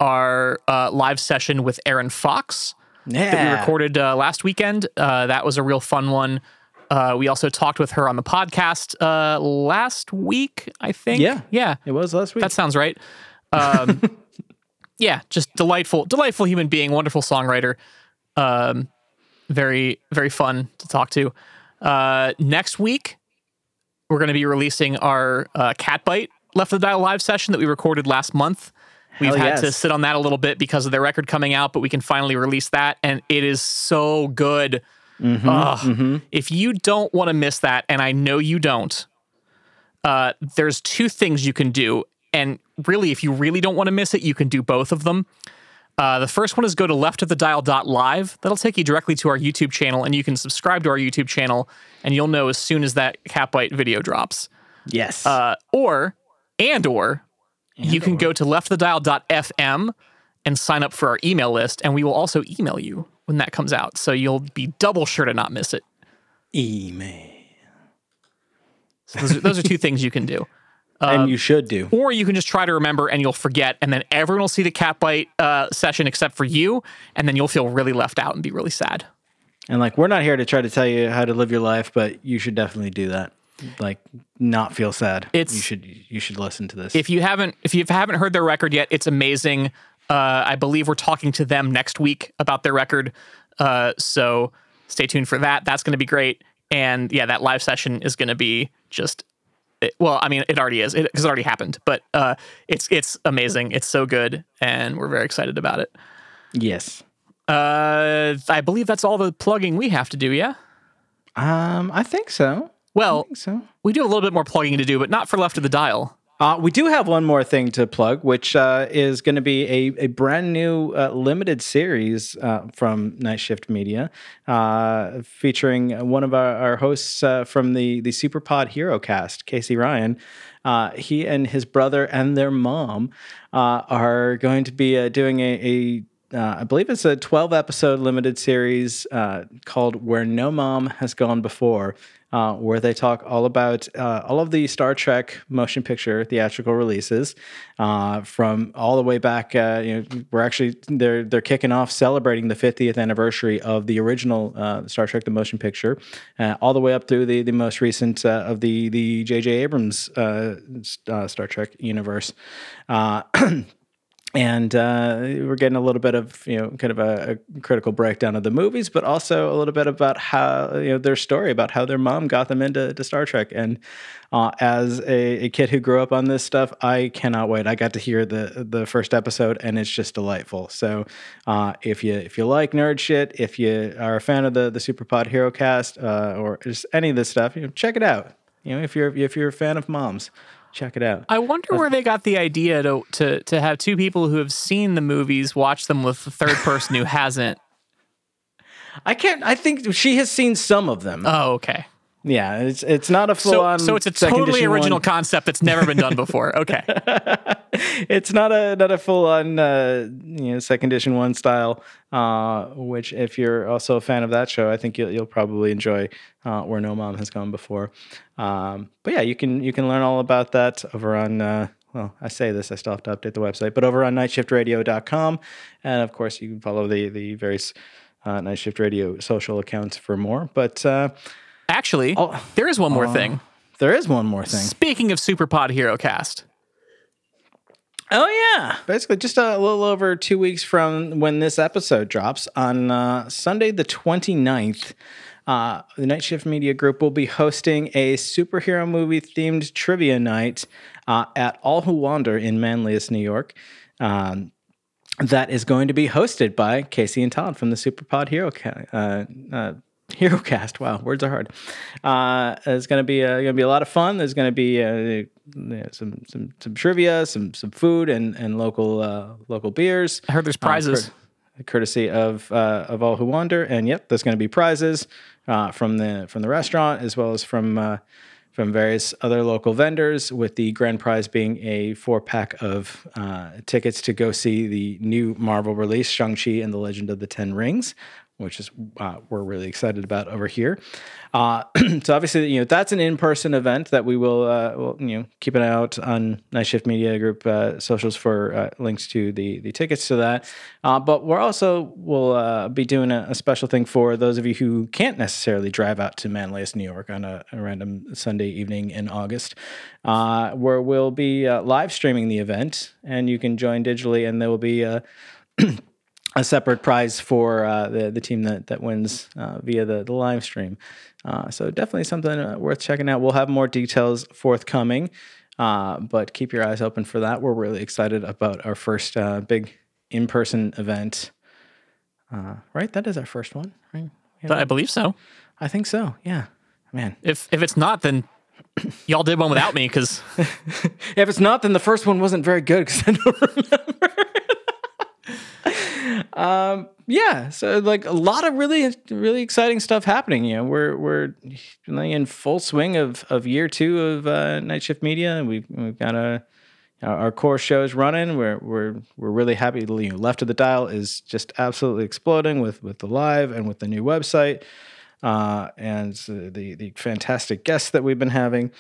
our uh, live session with Aaron Fox yeah that we recorded uh, last weekend. Uh, that was a real fun one. Uh, we also talked with her on the podcast uh, last week, I think. Yeah. Yeah. it was last week That sounds right. Um, yeah, just delightful, delightful human being, wonderful songwriter. Um, very, very fun to talk to. Uh, next week, we're going to be releasing our uh, Catbite Left of the Dial live session that we recorded last month. We've Hell had to sit on that a little bit because of their record coming out, but we can finally release that, and it is so good. Mm-hmm, Ugh. If you don't want to miss that, and I know you don't, uh, there's two things you can do. And really, if you really don't want to miss it, you can do both of them. Uh, the first one is go to leftofthedial.live. That'll take you directly to our YouTube channel, and you can subscribe to our YouTube channel, and you'll know as soon as that Catbite video drops. Yes. Uh, or, and or, you can go to leftofthedial.fm and sign up for our email list, and we will also email you when that comes out. So you'll be double sure to not miss it. Email. So those, are, those are two things you can do. and you should do. Or you can just try to remember and you'll forget, and then everyone will see the Catbite uh, session except for you, and then you'll feel really left out and be really sad. And like, we're not here to try to tell you how to live your life, but you should definitely do that. Like, not feel sad. It's- you should you should listen to this. if you haven't if you haven't heard their record yet, it's amazing. Uh, I believe we're talking to them next week about their record. Uh, so stay tuned for that. That's going to be great. And yeah, that live session is going to be just. It, well, I mean, it already is because it, already happened. But uh, it's it's amazing. It's so good, and we're very excited about it. yes. Uh, I believe that's all the plugging we have to do. Yeah. Um, I think so. Well, think so. we do have a little bit more plugging to do, but not for left of the dial. Uh, we do have one more thing to plug, which uh, is going to be a, a brand new uh, limited series uh, from Night Shift Media, uh, featuring one of our, our hosts uh, from the the Superpod Hero Cast, Casey Ryan. He and his brother and their mom are going to be doing a, I believe it's a 12 episode limited series called Where No Mom Has Gone Before, uh, where they talk all about uh, all of the Star Trek motion picture theatrical releases uh, from all the way back. Uh, you know, we're actually they're they're kicking off celebrating the 50th anniversary of the original uh, Star Trek the motion picture, uh, all the way up through the the most recent of the the J.J. Abrams Star Trek universe. And uh, we're getting a little bit of you know kind of a, a critical breakdown of the movies, but also a little bit about how you know their story about how their mom got them into to Star Trek. And uh, as a, a kid who grew up on this stuff, I cannot wait. I got to hear the the first episode, and it's just delightful. So uh, if you if you like nerd shit, if you are a fan of the the Superpod Hero Cast uh, or just any of this stuff, you know, check it out. You know, if you're if you're a fan of moms, check it out. I wonder where they got the idea to to to have two people who have seen the movies watch them with the third person who hasn't. I can't. I think she has seen some of them. Oh, okay. Yeah, it's it's not a full So, on. so it's a totally original concept that's never been done before. Okay. it's not a not a full on uh, you know second edition one style. Uh, which, if you're also a fan of that show, I think you'll you'll probably enjoy. Uh, where no mom has gone before. Um, but yeah, you can you can learn all about that over on. Uh, well, I say this, I still have to update the website, but over on nightshiftradio.com. And of course, you can follow the the various uh, Night Shift Radio social accounts for more. But uh, Actually, Oh. there is one more thing. there is one more thing. Speaking of Superpod Hero Cast, Oh yeah, basically just a little over two weeks from when this episode drops on uh, Sunday the 29th. Uh, the Night Shift Media Group will be hosting a superhero movie themed trivia night uh, at All Who Wander in Manlius, New York. Um, that is going to be hosted by Casey and Todd from the Superpod Hero Ca- uh, uh, Hero Cast. Wow, words are hard. Uh, it's going to be uh, to be a lot of fun. There's going to be uh, some some some trivia, some some food, and and local uh, local beers. I heard there's prizes. Uh, courtesy of uh, of all who wander, and yep, there's going to be prizes uh, from the from the restaurant as well as from uh, from various other local vendors. With the grand prize being a four pack of uh, tickets to go see the new Marvel release Shang Chi and the Legend of the Ten Rings, which is uh, we're really excited about over here. Uh, so obviously, you know that's an in-person event that we will, uh, will you know keep an eye out on Night Shift Media Group uh, socials for uh, links to the the tickets to that. Uh, but we're also will be doing a, a special thing for those of you who can't necessarily drive out to Manlius, New York, on a, a random Sunday evening in August, where we'll be live streaming the event, and you can join digitally, and there will be. A separate prize for uh, the the team that that wins uh, via the the live stream. Uh, so definitely something uh, worth checking out. We'll have more details forthcoming. Uh, but keep your eyes open for that. We're really excited about our first uh, big in person event. Uh, right? That is our first one, right? I believe so. I think so. Yeah. Man. If if it's not, then y'all did one without me because If it's not, then the first one wasn't very good because I don't remember. Um, yeah, so like a lot of really, really exciting stuff happening. You know, we're we're in full swing of of year two of uh, Night Shift Media, and we've we've got a our our core shows running. We're we're we're really happy. You know, Left of the Dial is just absolutely exploding with with the live and with the new website, uh, and the the fantastic guests that we've been having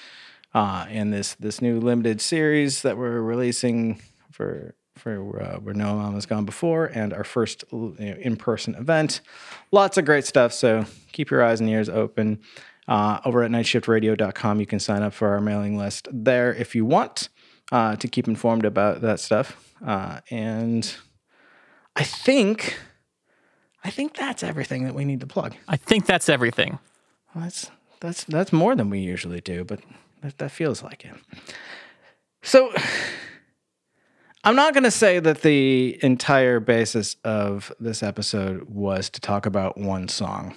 uh, and this this new limited series that we're releasing for for uh, where No Mama's gone before, and our first you know, in person event. Lots of great stuff. So keep your eyes and ears open. Uh, over at nightshiftradio.com, you can sign up for our mailing list there if you want uh, to keep informed about that stuff. Uh, and I think, I think that's everything that we need to plug. I think that's everything. Well, that's that's that's more than we usually do, but that, that feels like it. So I'm not going to say that the entire basis of this episode was to talk about one song.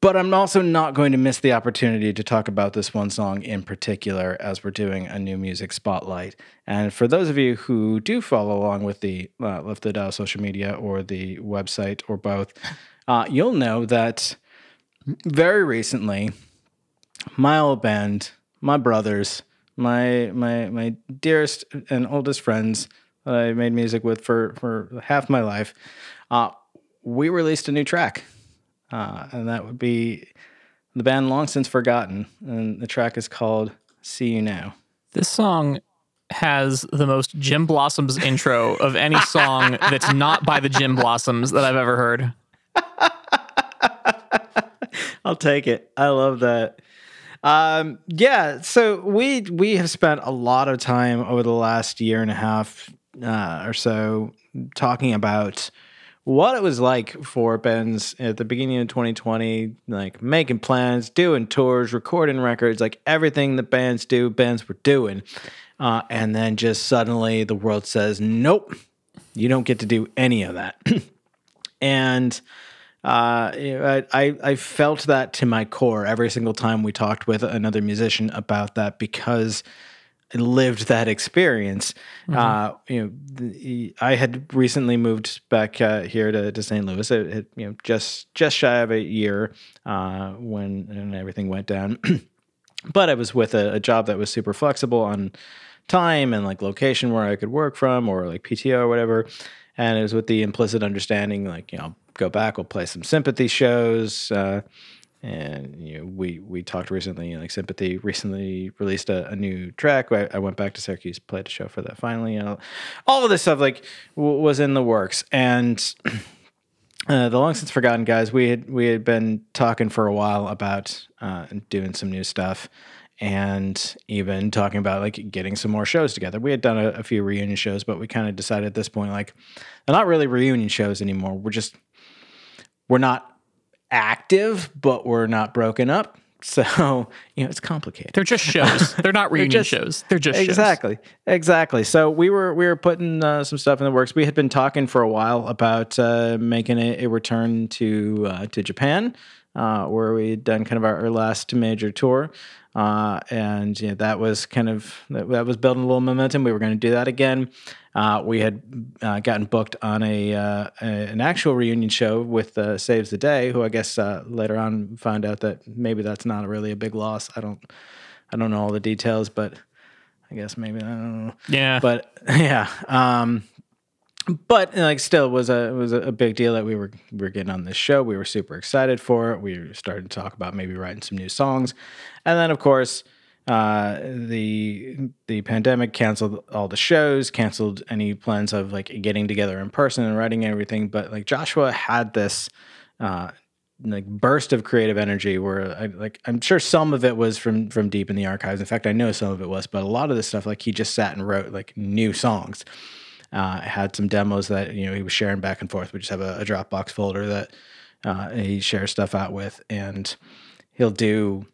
But I'm also not going to miss the opportunity to talk about this one song in particular as we're doing a new music spotlight. And for those of you who do follow along with the uh, the social media or the website or both, uh, you'll know that very recently, my old band, my brothers, my my my dearest and oldest friends that I made music with for for half my life, uh, we released a new track, uh, and that would be the band Long Since Forgotten, and the track is called "See You Now." This song has the most Gin Blossoms intro of any song that's not by the Gin Blossoms that I've ever heard. I'll take it. I love that. Um, yeah, so we we have spent a lot of time over the last year and a half uh, or so talking about what it was like for Ben's at the beginning of 2020, like making plans, doing tours, recording records, like everything that bands do, bands were doing. Uh, and then just suddenly the world says, nope, you don't get to do any of that. and uh, I, I felt that to my core every single time we talked with another musician about that because I lived that experience. Uh, you know, the, I had recently moved back uh, here to, to St. Louis. It, it, you know, just just shy of a year uh, when when everything went down. but I was with a, a job that was super flexible on time and like location where I could work from or like PTO or whatever. And it was with the implicit understanding, like, you know, go back, we'll play some sympathy shows. Uh, and you know, we we talked recently, like Sympathy recently released a, a new track. I, I went back to Syracuse, played a show for that finally. You know, all of this stuff like w- was in the works, and uh, the long since forgotten guys, we had we had been talking for a while about uh, doing some new stuff, and even talking about like getting some more shows together. We had done a, a few reunion shows, but we kind of decided at this point like they're not really reunion shows anymore. We're just we're not active, but we're not broken up. So you know it's complicated. They're just shows. They're not reunion just- shows. They're just shows. exactly exactly so we were we were putting uh, some stuff in the works we had been talking for a while about uh, making a, a return to uh, to japan uh, where we had done kind of our, our last major tour uh, and you know, that was kind of that, that was building a little momentum we were going to do that again uh, we had uh, gotten booked on a, uh, a an actual reunion show with uh, Saves the Day, who I guess uh, later on found out that maybe that's not really a big loss. I don't I don't know all the details, but I guess maybe I don't know. Yeah. But yeah, um, but like still was a was a big deal that we were we were getting on this show. We were super excited for it. We started to talk about maybe writing some new songs, and then of course uh, the the pandemic canceled all the shows, canceled any plans of like getting together in person and writing everything. But like Joshua had this. Uh, like burst of creative energy where I like I'm sure some of it was from from deep in the archives. In fact, I know some of it was, but a lot of this stuff like he just sat and wrote like new songs. Uh, had some demos that you know he was sharing back and forth. We just have a, a Dropbox folder that uh, he shares stuff out with, and he'll do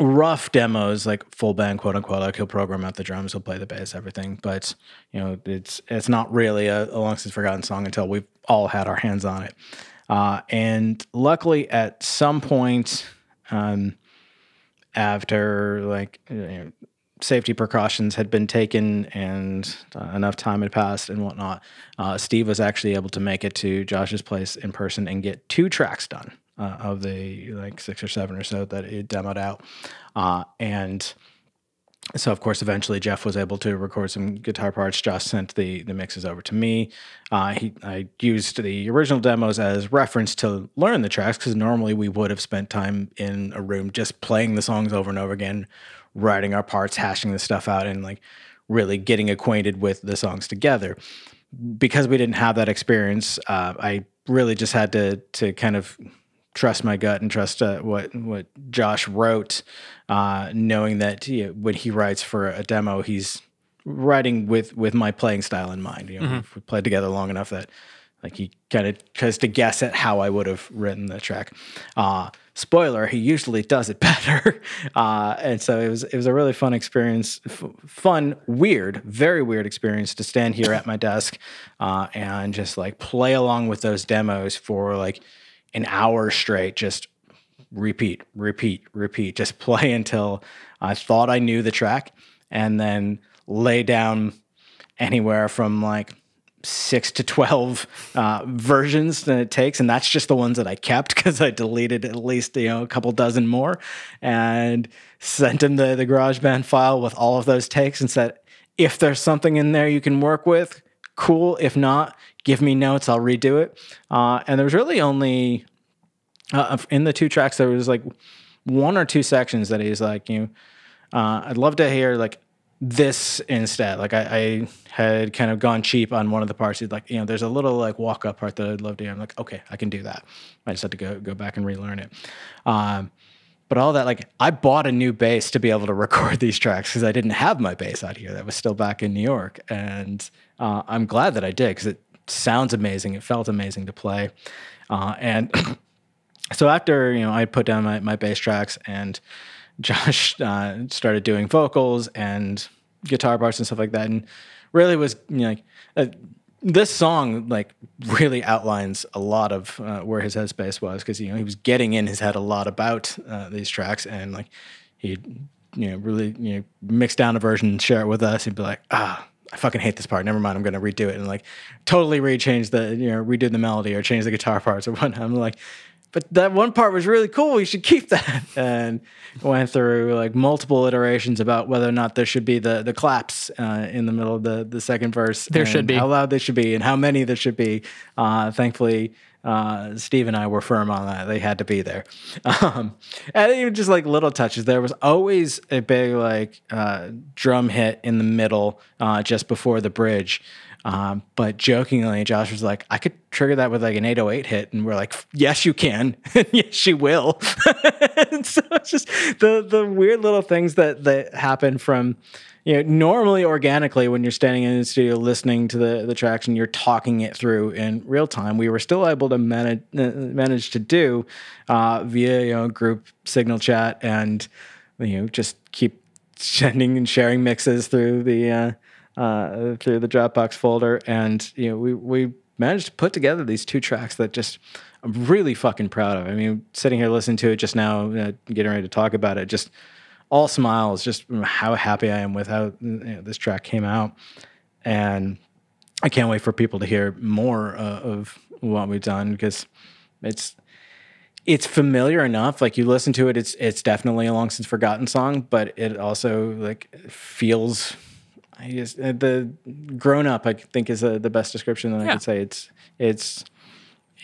rough demos, like full band, quote unquote. Like he'll program out the drums, he'll play the bass, everything. But you know, it's it's not really a, a long since forgotten song until we've all had our hands on it. Uh, and luckily, at some point, um, after like you know, safety precautions had been taken and uh, enough time had passed and whatnot, uh, Steve was actually able to make it to Josh's place in person and get two tracks done uh, of the like six or seven or so that it demoed out. Uh, and so of course eventually Jeff was able to record some guitar parts. Josh sent the the mixes over to me. Uh, he I used the original demos as reference to learn the tracks because normally we would have spent time in a room just playing the songs over and over again, writing our parts, hashing the stuff out, and like really getting acquainted with the songs together. Because we didn't have that experience, uh, I really just had to to kind of trust my gut and trust uh, what what Josh wrote, uh, knowing that you know, when he writes for a demo, he's writing with with my playing style in mind. You know, we played together long enough that like he kind of tries to guess at how I would have written the track. Uh, spoiler: he usually does it better, uh, and so it was it was a really fun experience, f- fun, weird, very weird experience to stand here at my desk uh, and just like play along with those demos for like an hour straight, just repeat, repeat, repeat, just play until I thought I knew the track, and then lay down anywhere from like six to 12 uh, versions that it takes. And that's just the ones that I kept because I deleted at least, you know, a couple dozen more and sent him the, the GarageBand file with all of those takes and said, if there's something in there you can work with, cool. If not, give me notes. I'll redo it. Uh, and there was really only uh, in the two tracks, there was like one or two sections that he's like, you know, uh, I'd love to hear like this instead. Like I, I had kind of gone cheap on one of the parts. Like, you know, there's a little like walk up part that I'd love to hear. I'm like, okay, I can do that. I just had to go go back and relearn it. Um, but all that, like, I bought a new bass to be able to record these tracks because I didn't have my bass out here. That was still back in New York, and uh, I'm glad that I did because it sounds amazing. It felt amazing to play, uh, and so after you know I put down my, my bass tracks and Josh uh, started doing vocals and guitar parts and stuff like that, and really was you know, like uh, this song like really outlines a lot of uh, where his headspace was because you know he was getting in his head a lot about uh, these tracks and like he you know really you know mix down a version and share it with us and be like ah. I fucking hate this part. Never mind. I'm going to redo it and like totally rechange the, you know, redo the melody or change the guitar parts or whatnot. I'm like, but that one part was really cool. You should keep that. And went through like multiple iterations about whether or not there should be the the claps uh, in the middle of the the second verse. There should be. how loud they should be and how many there should be. Uh, thankfully, uh, Steve and I were firm on that. They had to be there. Um, and even just like little touches. There was always a big like uh, drum hit in the middle uh, just before the bridge. Um, but jokingly, Josh was like, I could trigger that with like an 808 hit. And we're like, yes, you can. yes, you will. so it's just the, the weird little things that, that happen from, you know, normally organically when you're standing in the studio listening to the, the tracks and you're talking it through in real time, we were still able to manage, uh, manage to do uh, via, you know, group signal chat and, you know, just keep sending and sharing mixes through the, uh, through the Dropbox folder, and you know we we managed to put together these two tracks that just I'm really fucking proud of. I mean, sitting here listening to it just now, uh, getting ready to talk about it, just all smiles, just how happy I am with how you know, this track came out, and I can't wait for people to hear more uh, of what we've done because it's it's familiar enough. Like you listen to it, it's it's definitely a long since forgotten song, but it also like feels. I guess uh, the grown up, I think, is uh, the best description that I Yeah. could say. It's it's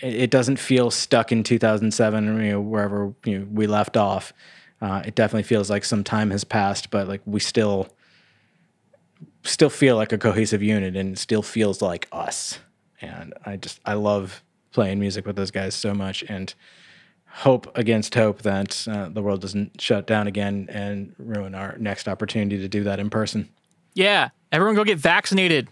it, doesn't feel stuck in 2007 or you know, wherever you know, we left off. Uh, it definitely feels like some time has passed, but like we still still feel like a cohesive unit and still feels like us. And I just I love playing music with those guys so much and hope against hope that uh, the world doesn't shut down again and ruin our next opportunity to do that in person. Yeah, everyone go get vaccinated.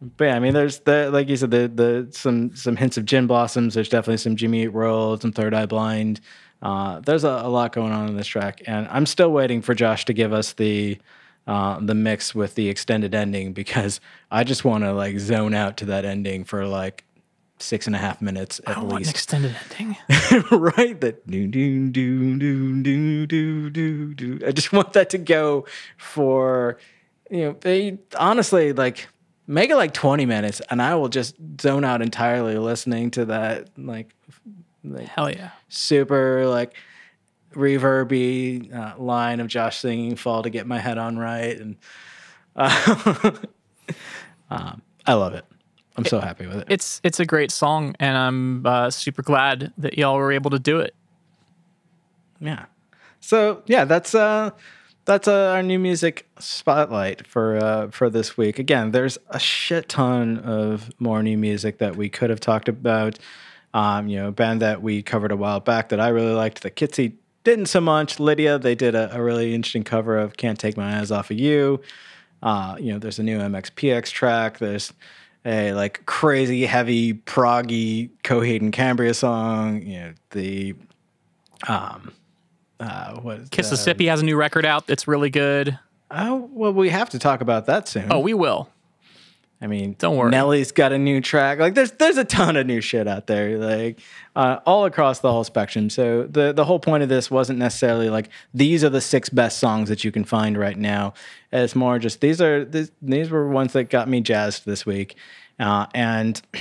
But yeah, I mean, there's the like you said, the the some some hints of gin blossoms. There's definitely some Jimmy Eat World, some Third Eye Blind. Uh, there's a, a, lot going on in this track, and I'm still waiting for Josh to give us the uh, the mix with the extended ending because I just want to like zone out to that ending for like six and a half minutes at I least. Want an extended ending, right? That do do do do do do do. I just want that to go for you know. They honestly like make it like twenty minutes, and I will just zone out entirely listening to that like Hell yeah. super like reverby uh, line of Josh singing "Fall to Get My Head On Right," and uh, um, I love it. I'm so happy with it. It's it's a great song, and I'm uh, super glad that y'all were able to do it. Yeah. So yeah, that's uh that's uh, our new music spotlight for uh for this week. Again, there's a shit ton of more new music that we could have talked about. Um, you know, band that we covered a while back that I really liked, the Kitsy didn't so much. Lydia, they did a, a really interesting cover of "Can't Take My Eyes Off of You." Uh, you know, there's a new MXPX track. There's a like crazy heavy proggy Coheed and Cambria song. You know, the um, uh, what is that? Has a new record out that's really good. Oh well, we have to talk about that soon. Oh, we will. I mean, Don't worry. Nelly's got a new track. Like, there's there's a ton of new shit out there, like uh, all across the whole spectrum. So the the whole point of this wasn't necessarily like these are the six best songs that you can find right now. It's more just these are these, these were ones that got me jazzed this week, uh, and.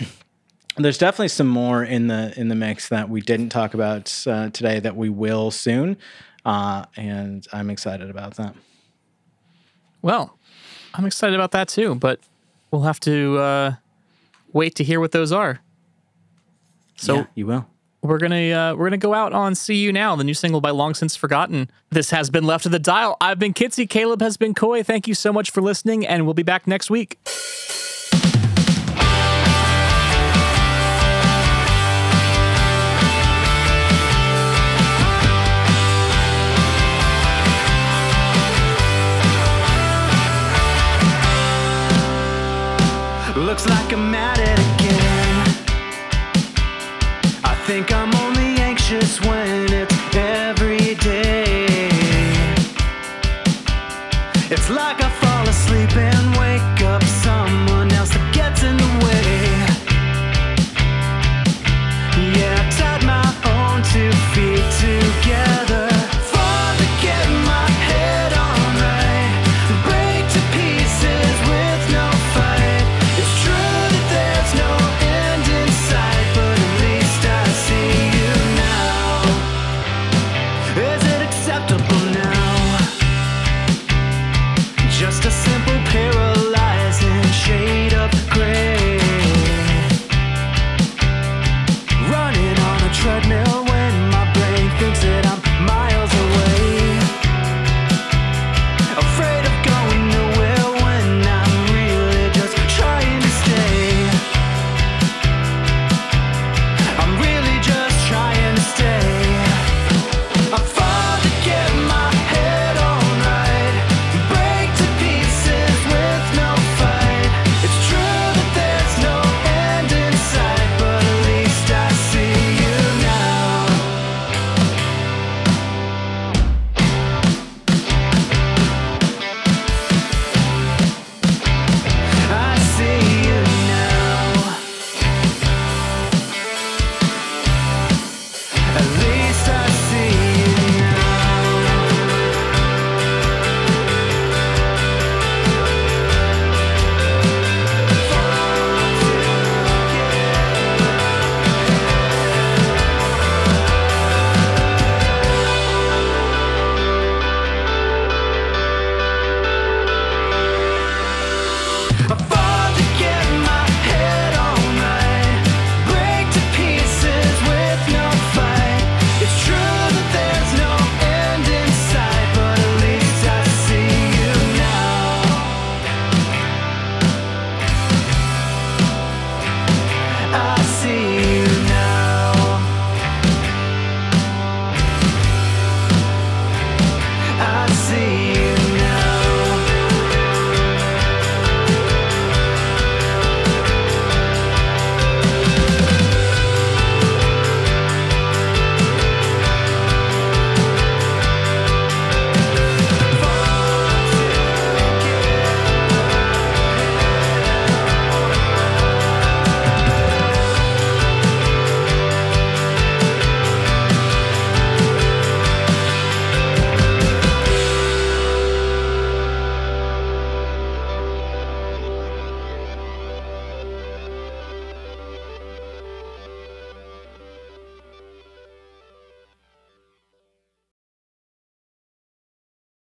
There's definitely some more in the in the mix that we didn't talk about uh, today that we will soon, uh, and I'm excited about that. Well, I'm excited about that too, but we'll have to uh, wait to hear what those are. So yeah, you will. we're gonna uh, we're gonna go out on "See You Now," the new single by Long Since Forgotten. This has been Left of the Dial. I've been Kitsy. Caleb has been Coy. Thank you so much for listening, and we'll be back next week. Looks like I'm at it again. I think I'm only anxious when it's every day. It's like I